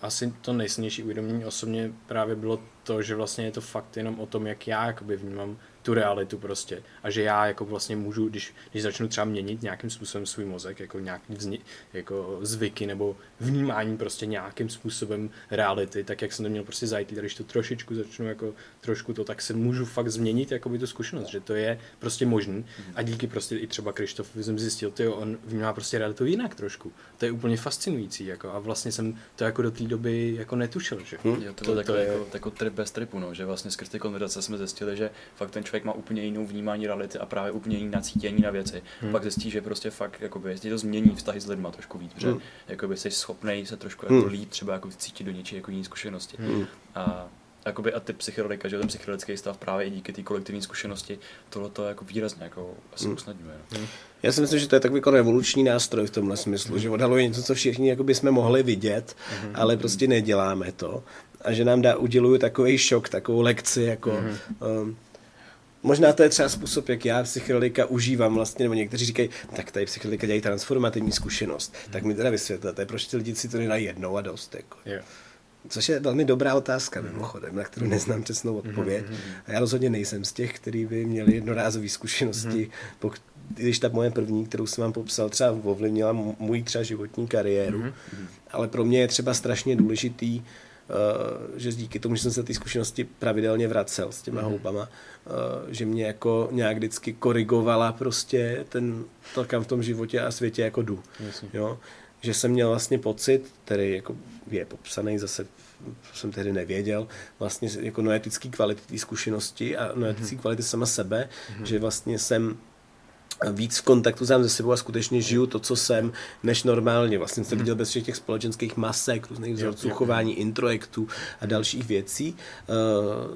asi to nejsilnější uvědomění osobně právě bylo to, že vlastně je to fakt jenom o tom, jak já vnímám tu realitu prostě. A že já jako vlastně můžu, když, když začnu třeba měnit nějakým způsobem svůj mozek, jako nějaký vzni, jako zvyky nebo vnímání prostě nějakým způsobem reality, tak jak jsem to měl prostě zajít, když to trošičku začnu jako trošku to, tak se můžu fakt změnit jako by tu zkušenost, že to je prostě možný. A díky prostě i třeba Krištof jsem zjistil, ty on vnímá prostě realitu jinak trošku. To je úplně fascinující jako a vlastně jsem to jako do té doby jako netušil, že? Hmm. Jo, to, to, to, je jako, jako trip bez tripu, no, že vlastně skrz ty konverzace jsme zjistili, že fakt ten člověk má úplně jinou vnímání reality a právě úplně jiný nacítění na věci. Hmm. Pak zjistí, že prostě fakt jakoby, jestli to změní vztahy s lidma trošku víc, protože hmm. jakoby jsi schopný se trošku jako hmm. líp třeba jako cítit do něčí jako jiné zkušenosti. Hmm. A jakoby a ty psychedelika, že ten psychedelický stav právě i díky té kolektivní zkušenosti tohle to jako výrazně jako asi hmm. usnadňuje. No. Já si myslím, že to je takový jako revoluční nástroj v tomhle smyslu, že odhaluje něco, co všichni jako by jsme mohli vidět, hmm. ale prostě neděláme to. A že nám dá, uděluju takový šok, takovou lekci, jako hmm. um, Možná to je třeba způsob, jak já psychedelika užívám vlastně, nebo někteří říkají, tak tady psychedelika dělají transformativní zkušenost. Tak mi teda vysvětlete, proč ty lidi si to nedají jednou a dost. Jako. Yeah. Což je velmi dobrá otázka mm. mimochodem, na kterou neznám přesnou odpověď. Mm. A já rozhodně nejsem z těch, kteří by měli jednorázové zkušenosti. Mm. když ta moje první, kterou jsem vám popsal, třeba ovlivnila můj třeba životní kariéru. Mm. Ale pro mě je třeba strašně důležitý, Uh, že díky tomu, že jsem se ty zkušenosti pravidelně vracel s těma mm. houbama, uh, že mě jako nějak vždycky korigovala prostě ten, to, kam v tom životě a světě jako jdu. Jo? Že jsem měl vlastně pocit, který jako je popsaný zase jsem tehdy nevěděl, vlastně jako noetický kvality té zkušenosti a noetický mm. kvality sama sebe, mm. že vlastně jsem víc v kontaktu sám se sebou a skutečně žiju to, co jsem, než normálně. Vlastně jsem viděl bez všech těch společenských masek, různých vzorců chování, introjektů a dalších věcí, uh,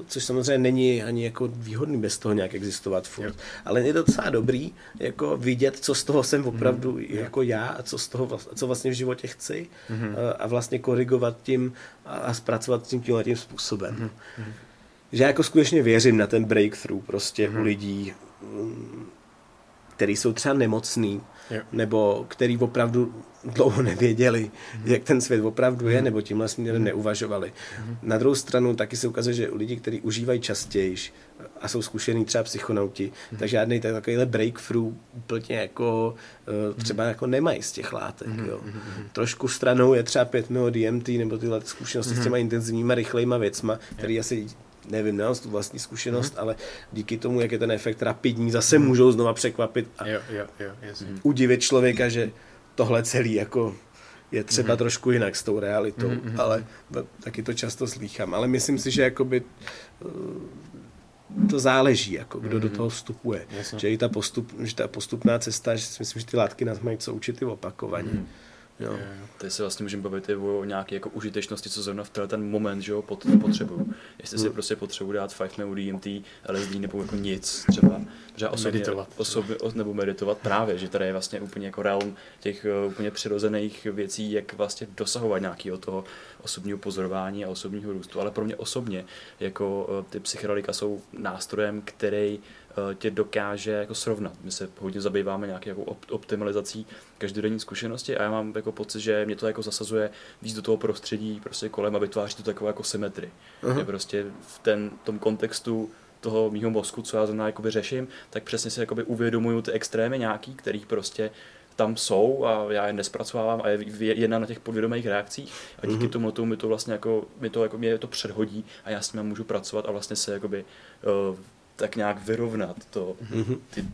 což samozřejmě není ani jako výhodný bez toho nějak existovat furt. Ale je to docela dobrý jako vidět, co z toho jsem opravdu mm. jako já a co z toho, co vlastně v životě chci mm. uh, a vlastně korigovat tím a, zpracovat tím tímhle tím způsobem. Že já jako skutečně věřím na ten breakthrough prostě u lidí, který jsou třeba nemocný, jo. nebo který opravdu dlouho nevěděli, mm-hmm. jak ten svět opravdu je, mm-hmm. nebo tímhle směrem mm-hmm. neuvažovali. Mm-hmm. Na druhou stranu taky se ukazuje, že u lidí, kteří užívají častěji a jsou zkušený třeba psychonauti, mm-hmm. tak žádný takovýhle breakthrough úplně jako uh, třeba mm-hmm. jako nemají z těch látek. Mm-hmm. Jo. Mm-hmm. Trošku stranou je třeba 5 mil DMT nebo tyhle zkušenosti mm-hmm. s těma intenzivníma, rychlejma věcma, který asi nevím, nemám tu vlastní zkušenost, mm-hmm. ale díky tomu, jak je ten efekt rapidní, zase mm-hmm. můžou znova překvapit a jo, jo, jo, jasně. udivit člověka, že tohle celý jako je třeba mm-hmm. trošku jinak s tou realitou, mm-hmm. ale taky to často slýchám. Ale myslím si, že jakoby eh, to záleží, jako kdo mm-hmm. do toho vstupuje. Jasně. Že i ta, postup, že ta postupná cesta, že si myslím, že ty látky nás mají co učit i opakovaně. Mm-hmm. Jo. Tady se vlastně můžeme bavit i o nějaké jako užitečnosti, co zrovna v tenhle ten moment že jo, pot, potřebuju. Jestli si hmm. prostě potřebuji dát 5 nebo DMT, LSD nebo jako nic třeba. Třeba osobně, meditovat. Osobně, nebo meditovat právě, že tady je vlastně úplně jako realm těch uh, úplně přirozených věcí, jak vlastně dosahovat nějakého toho osobního pozorování a osobního růstu. Ale pro mě osobně jako uh, ty psychedelika jsou nástrojem, který Eh, tě dokáže jako srovnat. My se hodně zabýváme nějakou jako optimalizací každodenní zkušenosti a já mám jako pocit, že mě to jako zasazuje víc do toho prostředí prostě kolem a vytváří to takovou jako symetrii. Uh-huh. Je prostě v ten, tom kontextu toho mýho mozku, co já zrovna jakoby řeším, tak přesně si jakoby uvědomuju ty extrémy nějaký, kterých prostě tam jsou a já je nespracovávám a je jedna na těch podvědomých reakcích a díky mm-hmm. tomu, tomu mi to vlastně jako, mi to, jako, mě to předhodí a já s tím můžu pracovat a vlastně se jakoby uh, tak nějak vyrovnat to, mm-hmm. ty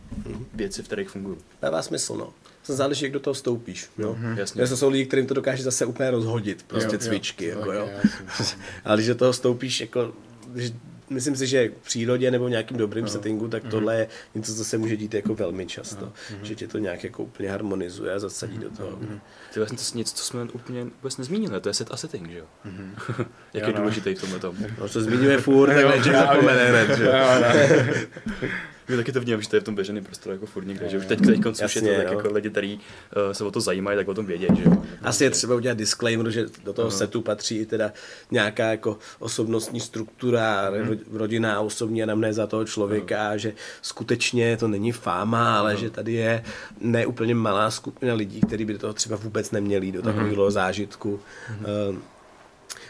věci, v kterých fungují. Dává smysl, no. To záleží, jak do toho stoupíš. No. Mm-hmm. Jasně. jsou lidi, kterým to dokáže zase úplně rozhodit, prostě jo, cvičky. Jo, jako, jo. Ale když do toho stoupíš, jako, když myslím si, že v přírodě nebo v nějakým dobrým no. settingu, tak mm-hmm. tohle je něco, co se může dít jako velmi často. Mm-hmm. Že tě to nějak jako úplně harmonizuje a zasadí mm-hmm. do toho. Mm-hmm. To je vlastně to něco, co jsme úplně vůbec nezmínili, to je set a setting, že jo? Mm-hmm. Jak jo, je no. důležitý v tomhle tom. No, to zmiňuje furt, tak nejdřív zapomene hned, že taky to vnímám, že to je v tom běženém prostoru jako furt někde, že už teď, teď koncu je to tak no. jako lidi, kteří uh, se o to zajímají, tak o tom vědět, že. Asi je třeba udělat disclaimer, že do toho uh-huh. setu patří i teda nějaká jako osobnostní struktura, uh-huh. rodinná osobní anamnéza toho člověka, uh-huh. že skutečně to není fáma, ale uh-huh. že tady je neúplně malá skupina lidí, kteří by do toho třeba vůbec neměli do takového uh-huh. zážitku. Uh-huh. Uh,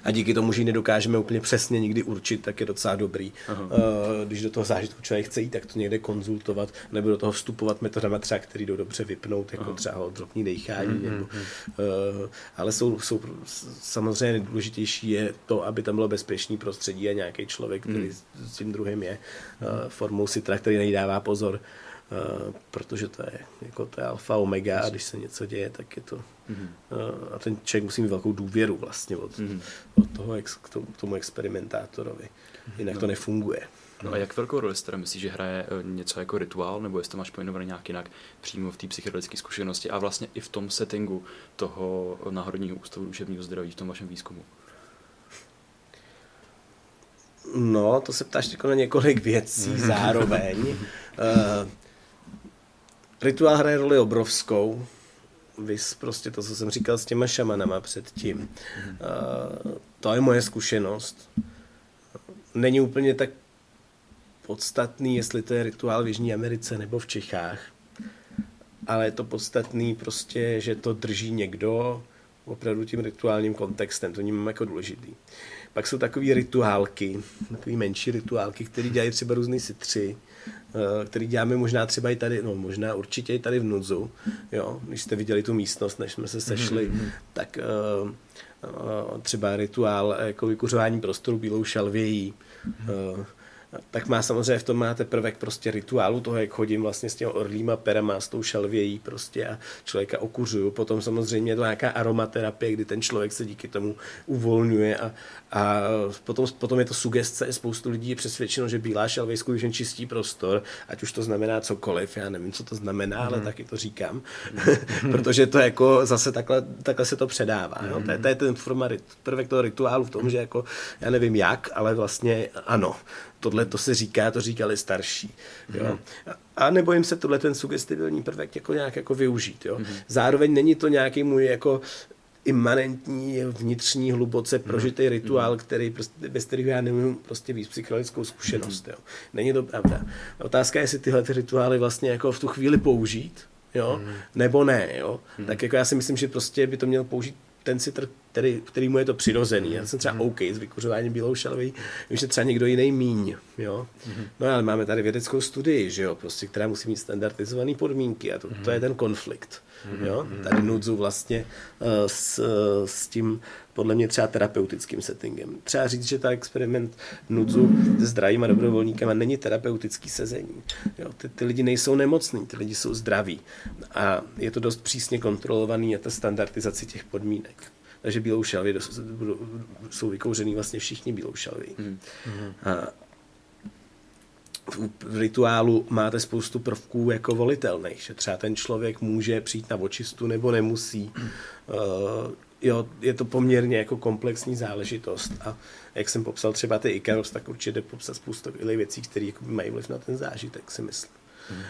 a díky tomu, že ji nedokážeme úplně přesně nikdy určit, tak je docela dobrý. Aha. Uh, když do toho zážitku člověk chce jít, tak to někde konzultovat, nebo do toho vstupovat metodama třeba, který jdou dobře vypnout, jako Aha. třeba odropní dechání. Mm-hmm. Nebo, uh, ale jsou, jsou samozřejmě nejdůležitější je to, aby tam bylo bezpečný prostředí a nějaký člověk, který mm. s tím druhým je uh, formou sitra, který nejdává pozor. Uh, protože to je, jako to je alfa omega a když se něco děje, tak je to mm-hmm. a ten člověk musí mít velkou důvěru vlastně od, mm-hmm. od toho ex, k tomu, tomu experimentátorovi. Jinak no. to nefunguje. No a jak velkou roli teda myslíš, že hraje eh, něco jako rituál, nebo jestli to máš pojmenované nějak jinak přímo v té psychedelické zkušenosti a vlastně i v tom settingu toho Národního ústavu duševního zdraví v tom vašem výzkumu? No, to se ptáš jako na několik věcí zároveň. uh, Rituál hraje roli obrovskou. Vys prostě to, co jsem říkal s těma šamanama předtím. Uh, to je moje zkušenost. Není úplně tak podstatný, jestli to je rituál v Jižní Americe nebo v Čechách, ale je to podstatný prostě, že to drží někdo opravdu tím rituálním kontextem, to mám jako důležitý. Pak jsou takové rituálky, takové menší rituálky, které dělají třeba různý sitři, který děláme možná třeba i tady, no možná určitě i tady v Nudzu, jo, když jste viděli tu místnost, než jsme se sešli, mm-hmm. tak uh, uh, třeba rituál jako vykuřování prostoru bílou šalvějí, mm-hmm. uh, tak má samozřejmě v tom máte prvek prostě rituálu toho, jak chodím vlastně s těmi orlýma perama, s tou šalvějí prostě a člověka okuřuju. Potom samozřejmě je to nějaká aromaterapie, kdy ten člověk se díky tomu uvolňuje a, a potom, potom je to sugestce. Spoustu lidí je přesvědčeno, že bílá šalvěj skutečně čistí prostor, ať už to znamená cokoliv, já nevím, co to znamená, mm. ale mhm. taky to říkám, mm. protože to jako zase takhle, takhle se to předává. Mm. Jo? To, je, to je ten forma, prvek toho rituálu v tom, že jako, já nevím jak, ale vlastně ano tohle to se říká, to říkali starší. Jo. Mm. A nebojím se tohle ten sugestibilní prvek jako nějak jako využít. Jo. Mm. Zároveň není to nějaký můj jako imanentní, vnitřní, hluboce mhm. prožitý rituál, mhm. který prostě, bez kterého já nemůžu prostě víc psychologickou zkušenost. Jo. Není to pravda. Otázka je, jestli tyhle ty rituály vlastně jako v tu chvíli použít, jo, nebo ne, jo. Tak jako já si myslím, že prostě by to měl použít ten citr, který, který mu je to přirozený. Já jsem třeba OK s vykuřováním bílou šalví, vím, že třeba někdo jiný míň, jo. No ale máme tady vědeckou studii, že jo, prostě, která musí mít standardizované podmínky a to, to je ten konflikt. Jo? Tady nudzu vlastně uh, s, s tím podle mě třeba terapeutickým settingem. Třeba říct, že ta experiment nudzu s zdravýma dobrovolníkama není terapeutický sezení. Jo? Ty, ty lidi nejsou nemocní, ty lidi jsou zdraví. A je to dost přísně kontrolovaný a ta standardizace těch podmínek. Takže bílou šalvy jsou vykouřený vlastně všichni bílou šalví. Mm. A, v rituálu máte spoustu prvků jako volitelných, že třeba ten člověk může přijít na očistu nebo nemusí. Uh, jo, je to poměrně jako komplexní záležitost a jak jsem popsal třeba ty Ikaros, tak určitě popsat spoustu věcí, které jako mají vliv na ten zážitek, si myslím. Hmm.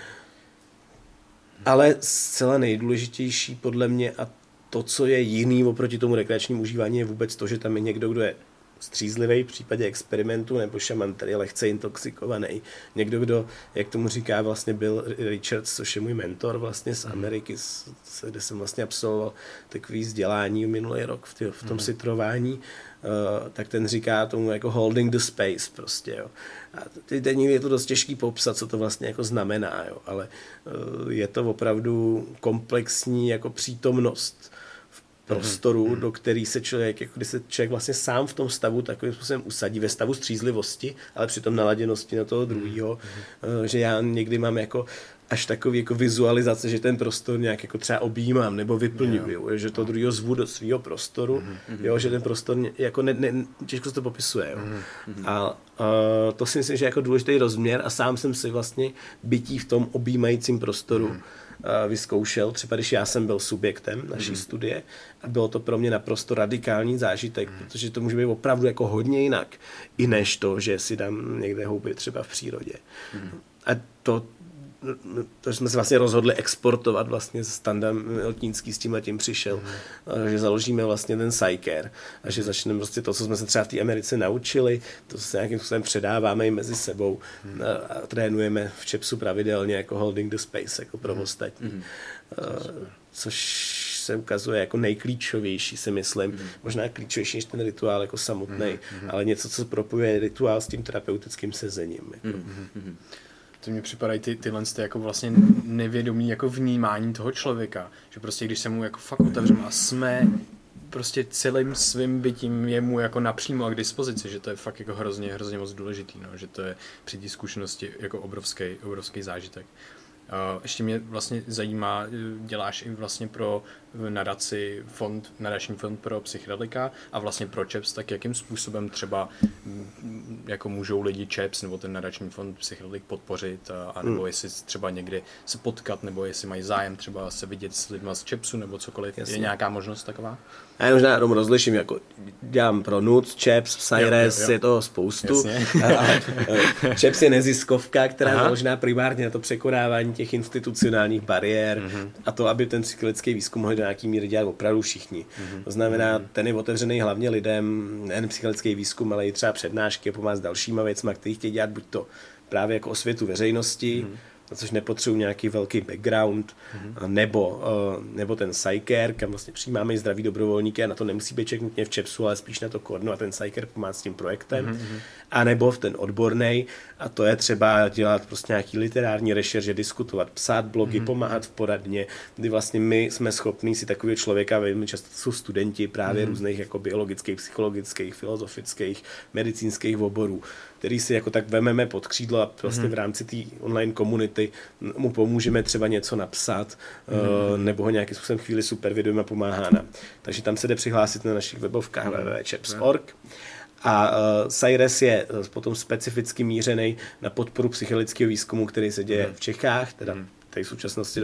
Ale zcela nejdůležitější podle mě a to, co je jiný oproti tomu rekreačnímu užívání, je vůbec to, že tam je někdo, kdo je střízlivý v případě experimentu, nebo šaman, který je lehce intoxikovaný. Někdo, kdo, jak tomu říká, vlastně byl Richards, což je můj mentor vlastně z Ameriky, kde jsem vlastně absolvoval takový vzdělání minulý rok v, tě, v tom mm. sitrování, Uh, tak ten říká tomu jako holding the space prostě, jo. A teď je to dost těžký popsat, co to vlastně jako znamená, jo, ale uh, je to opravdu komplexní jako přítomnost prostoru, mm-hmm. do který se člověk, jako kdy se člověk vlastně sám v tom stavu takovým způsobem usadí, ve stavu střízlivosti, ale přitom naladěnosti na toho druhého, mm-hmm. že já někdy mám jako až takový jako vizualizace, že ten prostor nějak jako třeba objímám nebo vyplňuju, yeah. že to druhého zvu do svého prostoru, mm-hmm. jo, že ten prostor jako ne, ne, těžko se to popisuje. Jo. Mm-hmm. A, a to si myslím, že je jako důležitý rozměr a sám jsem si vlastně bytí v tom objímajícím prostoru mm-hmm vyzkoušel, třeba když já jsem byl subjektem naší mm. studie a bylo to pro mě naprosto radikální zážitek, mm. protože to může být opravdu jako hodně jinak, i než to, že si dám někde houby třeba v přírodě. Mm. A to to jsme se vlastně rozhodli exportovat vlastně Standem Miltínský s tím letím přišel, mm. že založíme vlastně ten Psycare a že začneme prostě to, co jsme se třeba v té Americe naučili, to se nějakým způsobem předáváme i mezi sebou mm. a, a trénujeme v Čepsu pravidelně jako holding the space, jako pro mhm. ostatní. Mm. Uh, což se ukazuje jako nejklíčovější, si myslím. Mm. Možná klíčovější než ten rituál jako samotný, mm. ale něco, co propojuje rituál s tím terapeutickým sezením. Jako. Mm to mi připadají ty, tyhle ty jako vlastně nevědomí jako vnímání toho člověka, že prostě když se mu jako fakt otevřeme a jsme prostě celým svým bytím je mu jako napřímo a k dispozici, že to je fakt jako hrozně, hrozně moc důležitý, no, že to je při té zkušenosti jako obrovský, obrovský zážitek. Ještě mě vlastně zajímá, děláš i vlastně pro nadaci fond, nadační fond pro psychedelika a vlastně pro ČEPS, tak jakým způsobem třeba jako můžou lidi ČEPS nebo ten nadační fond psychedelik podpořit a, a nebo hmm. jestli třeba někdy se potkat nebo jestli mají zájem třeba se vidět s lidmi z ČEPSu nebo cokoliv. Jasně. Je nějaká možnost taková? Já možná jenom rozliším, jako dělám pro NUC, ČEPS, Psyres, je toho spoustu. ČEPS je neziskovka, která je možná primárně na to překonávání těch institucionálních bariér mm-hmm. a to, aby ten psychologický výzkum mohli do nějaký míry dělat opravdu všichni. Mm-hmm. To znamená, mm-hmm. ten je otevřený hlavně lidem, nejen psychologický výzkum, ale i třeba přednášky a pomáhat s dalšíma věcmi, který chtějí dělat buď to právě jako osvětu veřejnosti, mm-hmm což nepotřebuji nějaký velký background, mm-hmm. nebo, uh, nebo ten Psyker, kam vlastně přijímáme i zdraví dobrovolníky a na to nemusí být člověk nutně v ČEPSu, ale spíš na to kodnu a ten Psyker pomáhá s tím projektem. Mm-hmm. A nebo v ten odborný, a to je třeba dělat prostě nějaký literární rešerže, diskutovat, psát blogy, mm-hmm. pomáhat v poradně, kdy vlastně my jsme schopní si takového člověka, velmi často jsou studenti právě mm-hmm. různých jako biologických, psychologických, filozofických, medicínských oborů, který si jako tak vememe pod křídlo a vlastně mm-hmm. v rámci té online komunity mu pomůžeme třeba něco napsat mm-hmm. uh, nebo ho nějakým způsobem chvíli supervidujeme a pomáhá nám. Takže tam se jde přihlásit na našich webovkách mm-hmm. www.chaps.org. A uh, Cyrus je potom specificky mířený na podporu psychologického výzkumu, který se děje mm. v Čechách, teda mm tady v současnosti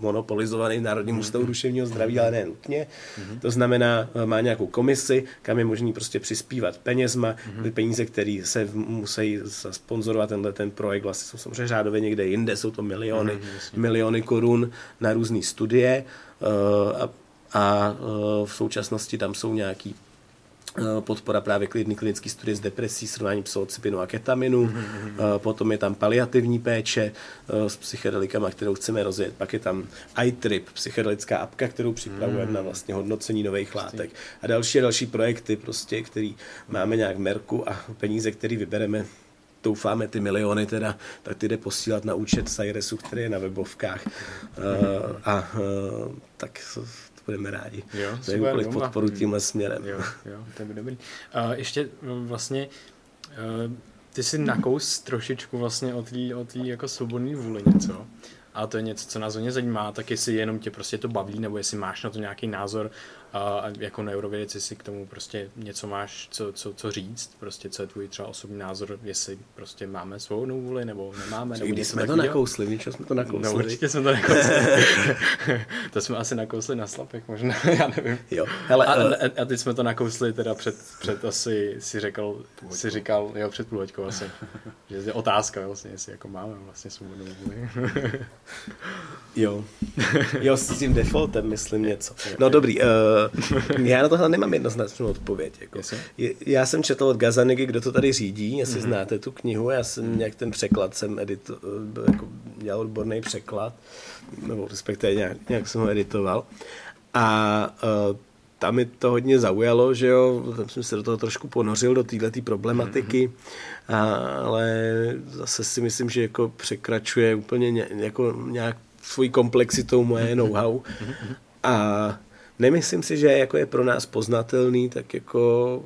monopolizovaný v Národním mhm. ústavu duševního zdraví, ale ne nutně. Mm-hmm. To znamená, eh, má nějakou komisi, kam je možný prostě přispívat penězma, mm-hmm. peníze, které se musí sponzorovat tenhle ten projekt, vlastně jsou samozřejmě řádově někde jinde, jsou to miliony, mm-hmm, miliony korun na různé studie uh, a, a uh, v současnosti tam jsou nějaký podpora právě klidný klinický studie s depresí, srovnání psilocybinu a ketaminu, mm-hmm. potom je tam paliativní péče eh, s psychedelikama, kterou chceme rozjet, pak je tam iTrip, psychedelická apka, kterou připravujeme mm. na vlastně hodnocení nových látek a další a další projekty, prostě, který máme nějak v merku a peníze, které vybereme doufáme ty miliony teda, tak ty jde posílat na účet Cyresu, který je na webovkách. Uh, a uh, tak budeme rádi jo, za jakoukoliv podporu tímhle směrem. Jo, jo, to by dobrý. Uh, ještě vlastně uh, ty si nakous trošičku vlastně o té o tý jako svobodný vůli něco. A to je něco, co nás hodně zajímá, tak jestli jenom tě prostě to baví, nebo jestli máš na to nějaký názor, a jako neurovědec, jestli k tomu prostě něco máš, co, co, co říct, prostě co je tvůj třeba osobní názor, jestli prostě máme svou vůli, nebo nemáme. Nebo Kdy jsme to nakousli, ničeho jsme to nakousli. No určitě jsme to nakousli. to jsme asi nakousli na slapek možná, já nevím. Jo, hele, a, uh, a, teď jsme to nakousli teda před, před asi, si řekl, si říkal, jo, před půl asi, že je otázka vlastně, jestli jako máme vlastně svobodnou vůli. jo, jo, s tím defaultem myslím něco. No dobrý, uh, já na tohle nemám jednoznačnou odpověď. Jako. Já jsem četl od Gazanigy, kdo to tady řídí, jestli mm-hmm. znáte tu knihu, já jsem nějak ten překlad jsem edito, jako dělal odborný překlad, nebo respektive nějak, nějak jsem ho editoval. A uh, tam mi to hodně zaujalo, že jo, tam jsem se do toho trošku ponořil, do této problematiky, mm-hmm. ale zase si myslím, že jako překračuje úplně ně, jako nějak svojí komplexitou moje know-how. Mm-hmm. A nemyslím si, že jako je pro nás poznatelný, tak jako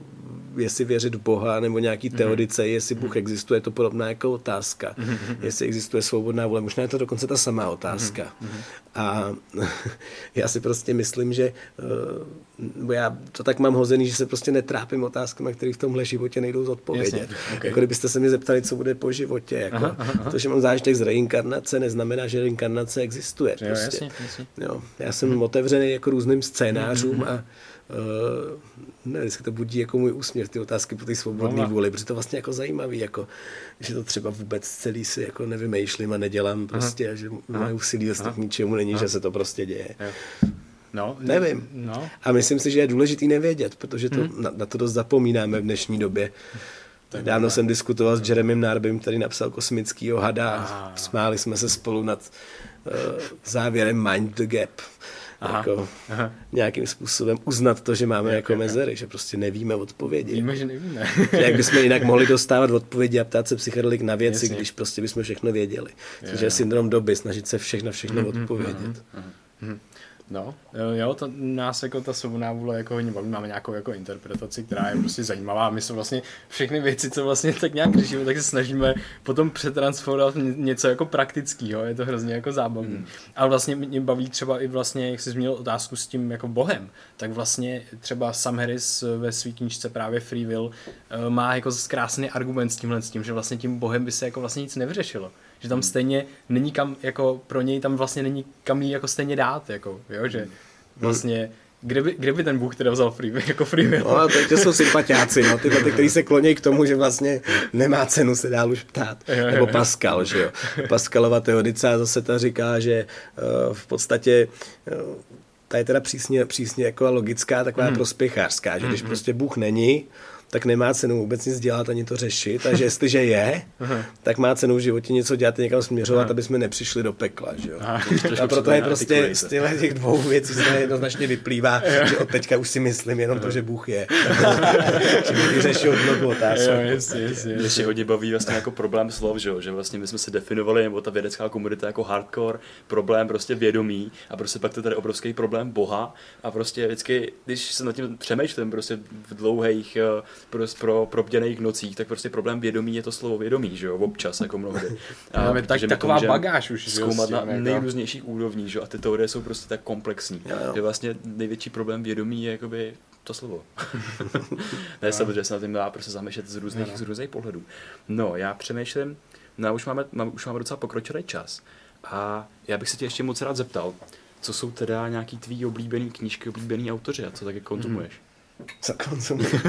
jestli věřit v Boha nebo nějaký mm-hmm. teorice, jestli Bůh existuje, je to podobná jako otázka. Mm-hmm. Jestli existuje svobodná vůle, možná je to dokonce ta samá otázka. Mm-hmm. A já si prostě myslím, že nebo já to tak mám hozený, že se prostě netrápím otázkami, které v tomhle životě nejdou zodpovědět. okay. Jako kdybyste se mi zeptali, co bude po životě. Jako, aha, aha. To, že mám zážitek z reinkarnace, neznamená, že reinkarnace existuje. Jo, prostě. jasně, jasně. Jo, já jsem hmm. otevřený jako různým scénářům hmm. a Uh, ne, vždycky to budí jako můj úsměv, ty otázky po té svobodné no, vůli, protože to vlastně jako zajímavý, jako, že to třeba vůbec celý si jako nevymýšlím a nedělám prostě, aha. a že moje úsilí k ničemu není, aha. že se to prostě děje. No, Nevím. No. A myslím si, že je důležitý nevědět, protože to, hmm. na, na to dost zapomínáme v dnešní době. Dávno jsem diskutoval s Jeremym Narbym, který napsal kosmický hada smáli jsme se spolu nad uh, závěrem Mind the Gap. Aha, jako aha. nějakým způsobem uznat to, že máme jak, jako mezery, že prostě nevíme odpovědi. Víme, že nevíme. jak bychom jinak mohli dostávat odpovědi a ptát se psychedelik na věci, Jasně. když prostě bychom všechno věděli. Což je syndrom doby, snažit se všechno všechno mm-hmm, odpovědět. Mm-hmm, mm-hmm. No, jo, to nás jako ta svobodná vůle jako hodně baví, máme nějakou jako interpretaci, která je prostě zajímavá. My se vlastně všechny věci, co vlastně tak nějak řešíme, tak se snažíme potom přetransformovat něco jako praktického, je to hrozně jako zábavné. Hmm. Ale vlastně mě baví třeba i vlastně, jak jsi zmínil otázku s tím jako bohem, tak vlastně třeba Sam Harris ve své knížce právě Free Will eh, má jako krásný argument s tímhle s tím, že vlastně tím bohem by se jako vlastně nic nevyřešilo že tam stejně není kam, jako pro něj tam vlastně není kam jí jako stejně dát, jako, jo, že vlastně kde by, kde by ten Bůh teda vzal free, jako free will? No, to jsou sympatiáci, no, tyhle, ty, kteří se kloní k tomu, že vlastně nemá cenu se dál už ptát. Nebo Pascal, že jo. Pascalova teorica zase ta říká, že uh, v podstatě uh, ta je teda přísně, přísně jako logická, taková hmm. prospěchářská, že když hmm. prostě Bůh není, tak nemá cenu vůbec nic dělat ani to řešit. Takže jestliže je, tak má cenu v životě něco dělat, někam směřovat, aby jsme nepřišli do pekla. Že jo? A proto je prostě z těch dvou věcí se jednoznačně vyplývá, že od teďka už si myslím jenom to, že Bůh je. že bych vyřešil mnoho Mě ještě hodně baví vlastně jako problém slov, že, jo? že vlastně my jsme se definovali, nebo ta vědecká komunita jako hardcore, problém prostě vědomí a prostě pak to tady obrovský problém Boha a prostě vždycky, když se nad tím přemýšlím prostě v dlouhých eh, pro, pro probděných nocích, tak prostě problém vědomí je to slovo vědomí, že jo, občas jako mnohdy. Máme tak, protože my to taková bagáž už, Zkoumat na jako. nejrůznějších úrovních, že jo, a ty teorie jsou prostě tak komplexní, Jo, jo. že vlastně největší problém vědomí je jakoby to slovo. ne, samozřejmě se na tím dá prostě zamýšlet z různých, z různých pohledů. No, já přemýšlím, no už máme, mám, už máme docela pokročilý čas a já bych se tě ještě moc rád zeptal, co jsou teda nějaký tvý oblíbený knížky, oblíbený autoři a co taky konzumuješ? Co konzumuji?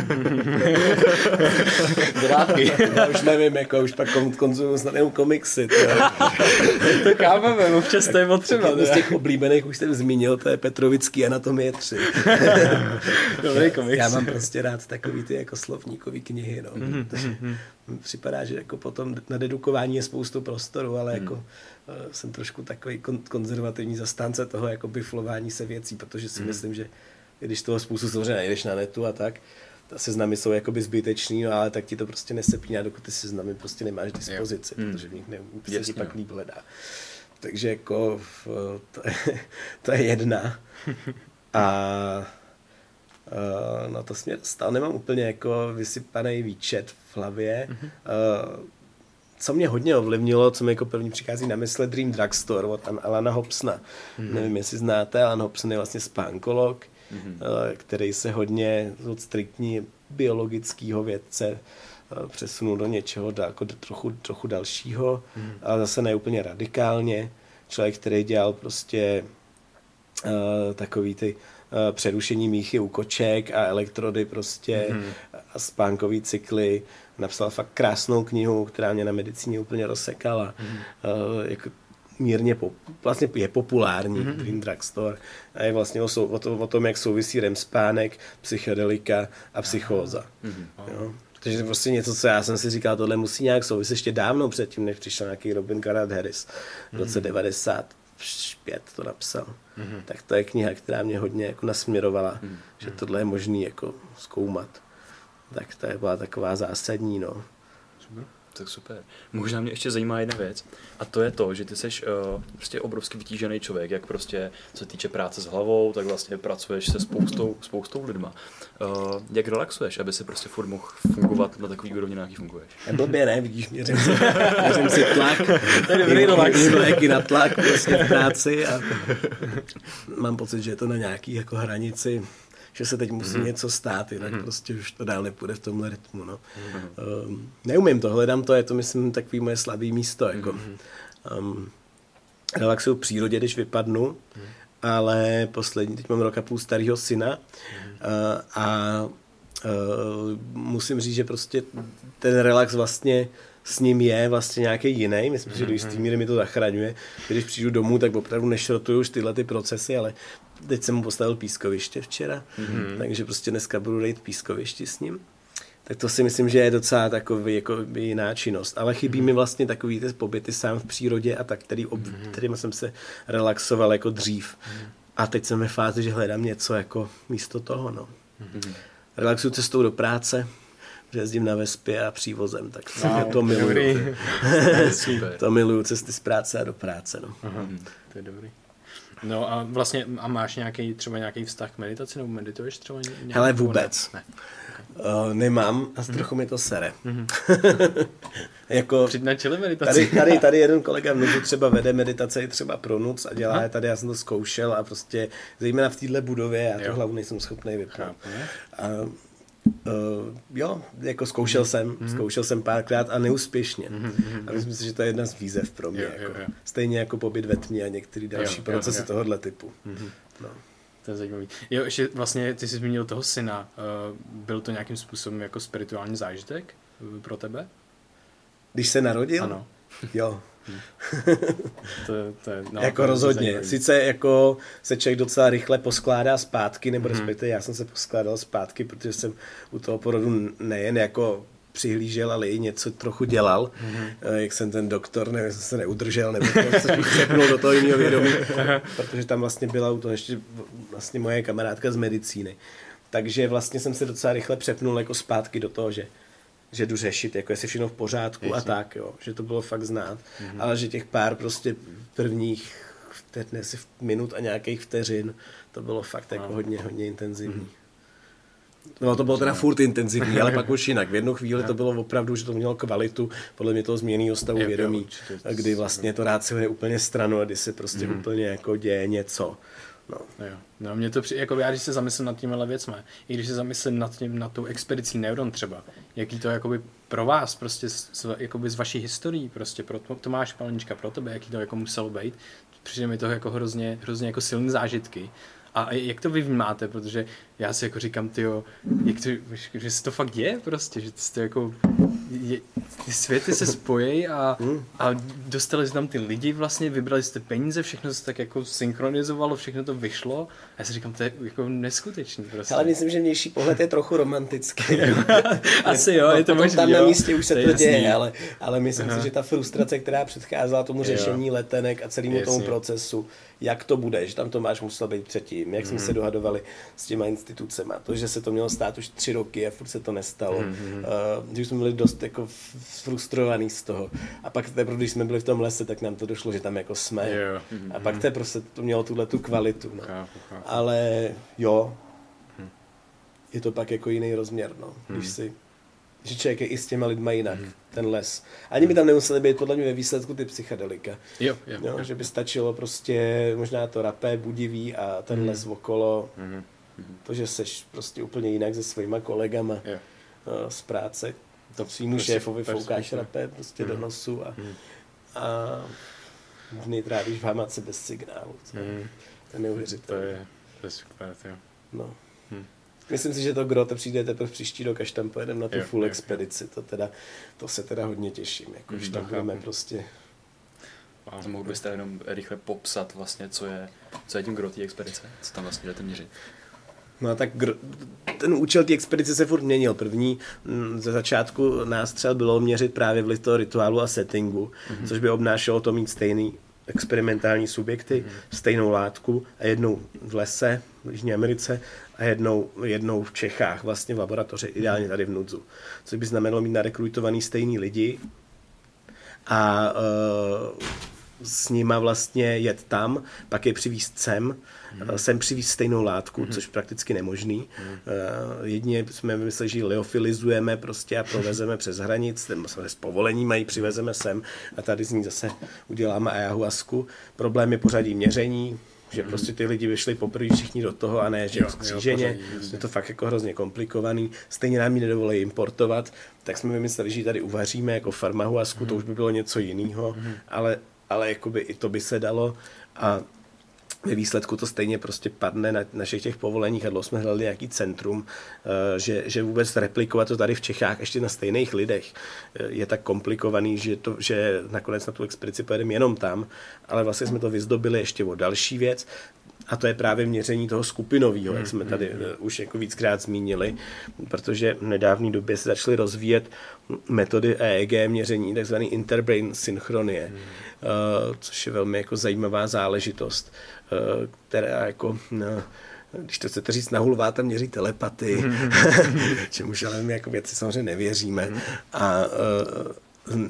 Dodávky. Já už nevím, jako už pak kon- konzumuji snad jenom komiksy. To, To kámeme, občas to je potřeba. jedno z těch oblíbených už jsem zmínil, to je Petrovický Anatomie 3. Dobrý komiks. Já mám prostě rád takový ty jako slovníkový knihy, no. Takže mi připadá, že jako potom na dedukování je spoustu prostoru, ale jako eh, jsem trošku takový kon- konzervativní zastánce toho jako biflování se věcí, protože si myslím, že když toho spoustu samozřejmě najdeš na netu a tak, ta seznamy jsou jakoby zbytečný, no, ale tak ti to prostě nesepíná, dokud ty seznamy prostě nemáš k dispozici, protože v nich ne, se ti pak no. líp hledá. Takže jako to je, to je jedna. A Uh, no to směr stal, nemám úplně jako vysypaný výčet v hlavě. Uh, co mě hodně ovlivnilo, co mi jako první přichází na mysl, Dream Drugstore od An- Alana Hobsona. Nevím, jestli znáte, Alan Hobson je vlastně spánkolog, uh, který se hodně od striktní biologického vědce uh, přesunul do něčeho jako do trochu, trochu dalšího, ale zase ne úplně radikálně. Člověk, který dělal prostě uh, takový ty uh, přerušení míchy u koček a elektrody prostě mm. a spánkový cykly. Napsal fakt krásnou knihu, která mě na medicíně úplně rozsekala. Mm. Uh, jako mírně pop, vlastně je populární mm-hmm. Dream Drugstore a je vlastně o, sou, o, tom, o tom, jak souvisí REM spánek, psychedelika a psychóza. Mm-hmm. Jo? Takže prostě něco, co já jsem si říkal, tohle musí nějak souviset ještě dávno předtím, než přišel nějaký Robin Conrad Harris v roce 95 to napsal. Mm-hmm. Tak to je kniha, která mě hodně jako nasměrovala, mm-hmm. že tohle je možný jako zkoumat. Tak to je byla taková zásadní, no. Tak super. Možná mě ještě zajímá jedna věc a to je to, že ty jsi uh, prostě obrovsky vytížený člověk, jak prostě co se týče práce s hlavou, tak vlastně pracuješ se spoustou, spoustou lidma. Uh, jak relaxuješ, aby si prostě furt mohl fungovat na takový úrovni, na jaký funguješ? Je blbě, ne? Vidíš, měřím si, měřím si tlak. To je dobrý Jim- relax. léky na tlak prostě v práci a mám pocit, že je to na nějaký jako hranici, že se teď musí mm-hmm. něco stát, jinak mm-hmm. prostě už to dál nepůjde v tomhle rytmu. No. Mm-hmm. Um, neumím to, hledám to, je to myslím takový moje slabý místo. Jako. Mm-hmm. Um, relaxuju v přírodě, když vypadnu, mm-hmm. ale poslední, teď mám rok a půl starého syna mm-hmm. uh, a uh, musím říct, že prostě ten relax vlastně s ním je vlastně nějaký jiný. Myslím, že do jistý míry mi to zachraňuje. Když přijdu domů, tak opravdu nešrotuju už tyhle ty procesy, ale teď jsem mu postavil pískoviště včera, mm-hmm. takže prostě dneska budu dejt pískovišti s ním. Tak to si myslím, že je docela takový jako jiná činnost. Ale chybí mi vlastně takový ty pobyty sám v přírodě a tak, který, ob, kterým jsem se relaxoval jako dřív. A teď jsem ve fázi, že hledám něco jako místo toho. No. Relaxuju cestou do práce, jezdím na Vespě a přívozem, tak wow, to miluju. To miluju cesty z práce a do práce. No. Aha, to je dobrý. No a vlastně a máš nějaký třeba nějaký vztah k meditaci nebo medituješ třeba ně- nějak? Hele, ne? vůbec. Ne. Uh, nemám a trochu mi to sere. jako, Přijď na čili meditaci. tady, tady, tady jeden kolega v Nuzu třeba vede meditace i třeba pro nuc a dělá je tady, já jsem to zkoušel a prostě zejména v téhle budově já Jo. tu hlavu nejsem schopný vypnout. A, uh, jo, jako zkoušel jsem, Mhm. zkoušel jsem párkrát a neúspěšně. A myslím si, že to je jedna z výzev pro mě. Jo, jo, jako. jo. Stejně jako pobyt ve tmě a některé další jo, procesy jo. Mhm. tohohle typu. No. To je zajímavý. Jo, ještě vlastně ty jsi zmínil toho syna. Uh, byl to nějakým způsobem jako spirituální zážitek uh, pro tebe? Když se narodil? Ano. Jo. To, to je, no, jako to je rozhodně. zajímavý. Sice jako se člověk docela rychle poskládá zpátky, nebo Mhm. respektive já jsem se poskládal zpátky, protože jsem u toho porodu nejen jako přihlížel, ale i něco trochu dělal. Mhm. Eh, Jak jsem ten doktor, nevím, jsem se neudržel, nebo se přepnul do toho jiného vědomí, protože tam vlastně byla u toho ještě vlastně moje kamarádka z medicíny. Takže vlastně jsem se docela rychle přepnul jako zpátky do toho, že že jdu řešit, jako jestli všechno v pořádku a Jasně. tak, jo, že to bylo fakt znát, mm-hmm. ale že těch pár prostě prvních teď si minut a nějakých vteřin, to bylo fakt jako hodně, hodně intenzivní. Mm-hmm. No to bylo teda furt intenzivní, ale pak už jinak. V jednu chvíli to bylo opravdu, že to mělo kvalitu, podle mě toho změněného stavu jo, vědomí, určitě. kdy vlastně to rád je úplně stranu a kdy se prostě mm-hmm. úplně jako děje něco. No. Jo. No mě to při, jako já, když se zamyslím nad těmihle věcmi, i když se zamyslím nad, tím, nad tou expedicí Neuron třeba, jaký to jakoby pro vás, prostě z, jakoby z vaší historií, prostě pro To- Tomáš Palnička, pro tebe, jaký to jako muselo být, přijde mi to jako hrozně, hrozně jako silné zážitky. A jak to vy vnímáte, protože já si jako říkám, tyjo, jak to, že se to fakt děje prostě, že to jako, je, ty světy se spojí a, a dostali se tam ty lidi vlastně, vybrali jste peníze, všechno se tak jako synchronizovalo, všechno to vyšlo a já si říkám, to je jako neskutečný prostě. Ale myslím, že vnější pohled je trochu romantický. Asi jo, je to možný, tam jo. na místě už se To to, je děje, ale, ale myslím si, že ta frustrace, která předcházela tomu řešení letenek a celému tomu procesu, jak to bude, že tam Tomáš musel být předtím, jak jsme se Mhm. dohadovali s těma institucema, to, že se to mělo stát už tři roky a furt se to nestalo, Mhm, uh, že jsme byli dost jako f- frustrovaní z toho. A pak teprve, když jsme byli v tom lese, tak nám to došlo, že tam jako jsme. Jo. A pak to prostě to mělo tuhle tu kvalitu. No. Chápu, chápu. Ale jo, je to pak jako jiný rozměr, no. Když si, že člověk je i s těma lidma jinak, Hm. ten les. Ani by tam nemuseli být podle mě ve výsledku ty psychedelika. Jo, jo. Jo, že by stačilo prostě možná to rapé, budivý a ten Hm. les okolo. Mhm. To, že seš prostě úplně jinak se svýma kolegama Jo. eh, z práce. To To svýmu prostě šéfovi foukáš rapé prostě do Mhm. nosu a, Mhm. a dny trávíš v hamace bez signálu. To, Mhm. to je neuvěřitelné. To je, to je super, jo. No. Hm. Myslím si, že to gro to přijde teprve příští rok, až tam pojedeme na tu Jo, full jo, expedici. To, teda, to se teda hodně těším. Jako, Mhm, že tam to budeme prostě... A mohl byste jenom rychle popsat vlastně, co je, co je tím gro té expedice? Co tam vlastně jdete měřit? No a tak gro, ten účel té expedice se furt měnil. První mm, ze začátku nástřel bylo měřit právě vliv toho rituálu a settingu, mm-hmm. což by obnášelo to mít stejný experimentální subjekty, mm-hmm. stejnou látku a jednou v lese v Jižní Americe a jednou, jednou v Čechách, vlastně v laboratoři, ideálně tady v Nudzu. Což by znamenalo mít narekrutovaný stejný lidi a uh, s nima vlastně jet tam, pak je přivízt sem, mm. sem přivízt stejnou látku, mm. což prakticky nemožný. Mm. Uh, jedině jsme mysleli, že ji leofilizujeme prostě a provezeme přes hranic, s povolením mají, přivezeme sem a tady z ní zase uděláme ayahuasku. Problém je pořadí měření, že prostě ty lidi vyšli poprvé všichni do toho a ne, že Jo, jo, skříženě. jasně. Je to fakt jako hrozně komplikovaný. Stejně nám ji nedovolí importovat, tak jsme vymysleli, že ji tady uvaříme jako farmahuasku, mm. to už by bylo něco jiného, mm. ale, ale jakoby i to by se dalo a ve výsledku to stejně prostě padne na našich těch povoleních a dlouho jsme hledali nějaký centrum, eh, že, že vůbec replikovat to tady v Čechách ještě na stejných lidech eh, je tak komplikovaný, že, to, že nakonec na tu expedici pojedeme jenom tam, ale vlastně jsme to vyzdobili ještě o další věc, a to je právě měření toho skupinového, jak jsme tady eh, už jako víckrát zmínili, protože v nedávné době se začaly rozvíjet metody EEG měření, takzvané interbrain synchronie, eh, což je velmi jako zajímavá záležitost, která jako no, když to chcete říct na hulvá, tam měří telepaty, čemuž ale my jako věci samozřejmě nevěříme. A uh,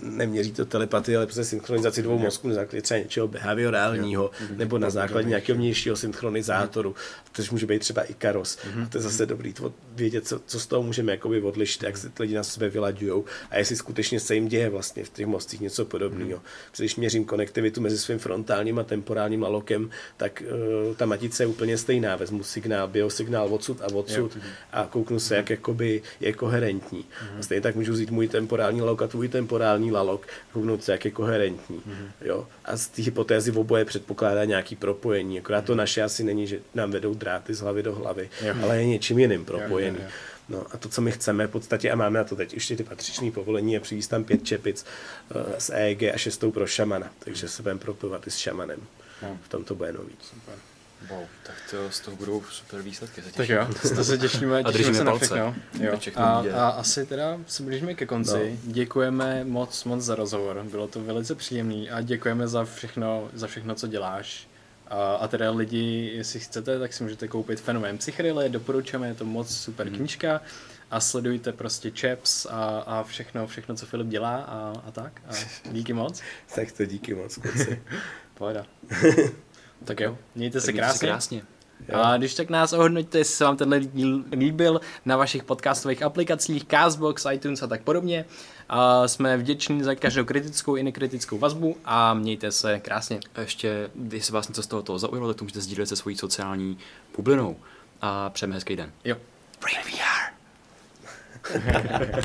neměří to telepatii, ale prostě synchronizaci dvou mozků na základě třeba něčeho behaviorálního, nebo na základě nějakého vnějšího synchronizátoru, což může být třeba Ikaros. A to je zase dobrý to vědět, co, co z toho můžeme jakoby odlišit, jak se ty lidi na sebe vylaďují a jestli skutečně se jim děje vlastně v těch mozcích něco podobného. Protože když měřím konektivitu mezi svým frontálním a temporálním lalokem, tak uh, ta matice je úplně stejná. Vezmu signál, biosignál odsud a odsud a kouknu se, jak jakoby je koherentní. A stejně tak můžu vzít můj temporální lalok a tvůj temporální lalok, kouknout se, jak je koherentní. Mm-hmm. Jo? A z té hypotézy v oboje předpokládá nějaký propojení. Akorát to naše asi není, že nám vedou dráty z hlavy do hlavy, jo. ale je něčím jiným propojený. Jo, jo, jo. No a to, co my chceme v podstatě, a máme na to teď ještě ty patřičné povolení, je přivést tam pět čepic uh, s EEG a šestou pro šamana, takže se budeme propovat i s šamanem. No. V tom to bude nový. Super. Wow, tak to z toho budou super výsledky. Se tak jo, to se těšíme, a těšíme se na všechno. Jo. A, a, asi teda se blížíme ke konci. No. Děkujeme moc, moc za rozhovor. Bylo to velice příjemný a děkujeme za všechno, za všechno co děláš. A, a teda lidi, jestli chcete, tak si můžete koupit fenomén psychedelie, doporučujeme, je to moc super hmm. knížka a sledujte prostě Chaps a, a všechno, všechno, co Filip dělá a, a tak. A díky moc. tak to díky moc, kluci. Pohoda. tak jo, mějte se krásně. Se krásně. Jo. A když tak nás ohodnoťte, jestli se vám tenhle díl líbil na vašich podcastových aplikacích, Castbox, iTunes a tak podobně. A jsme vděční za každou kritickou i nekritickou vazbu a mějte se krásně. A ještě, když se vás něco z toho, toho zaujalo, tak to můžete sdílet se svojí sociální bublinou. A přejeme hezký den. Jo. Brain VR.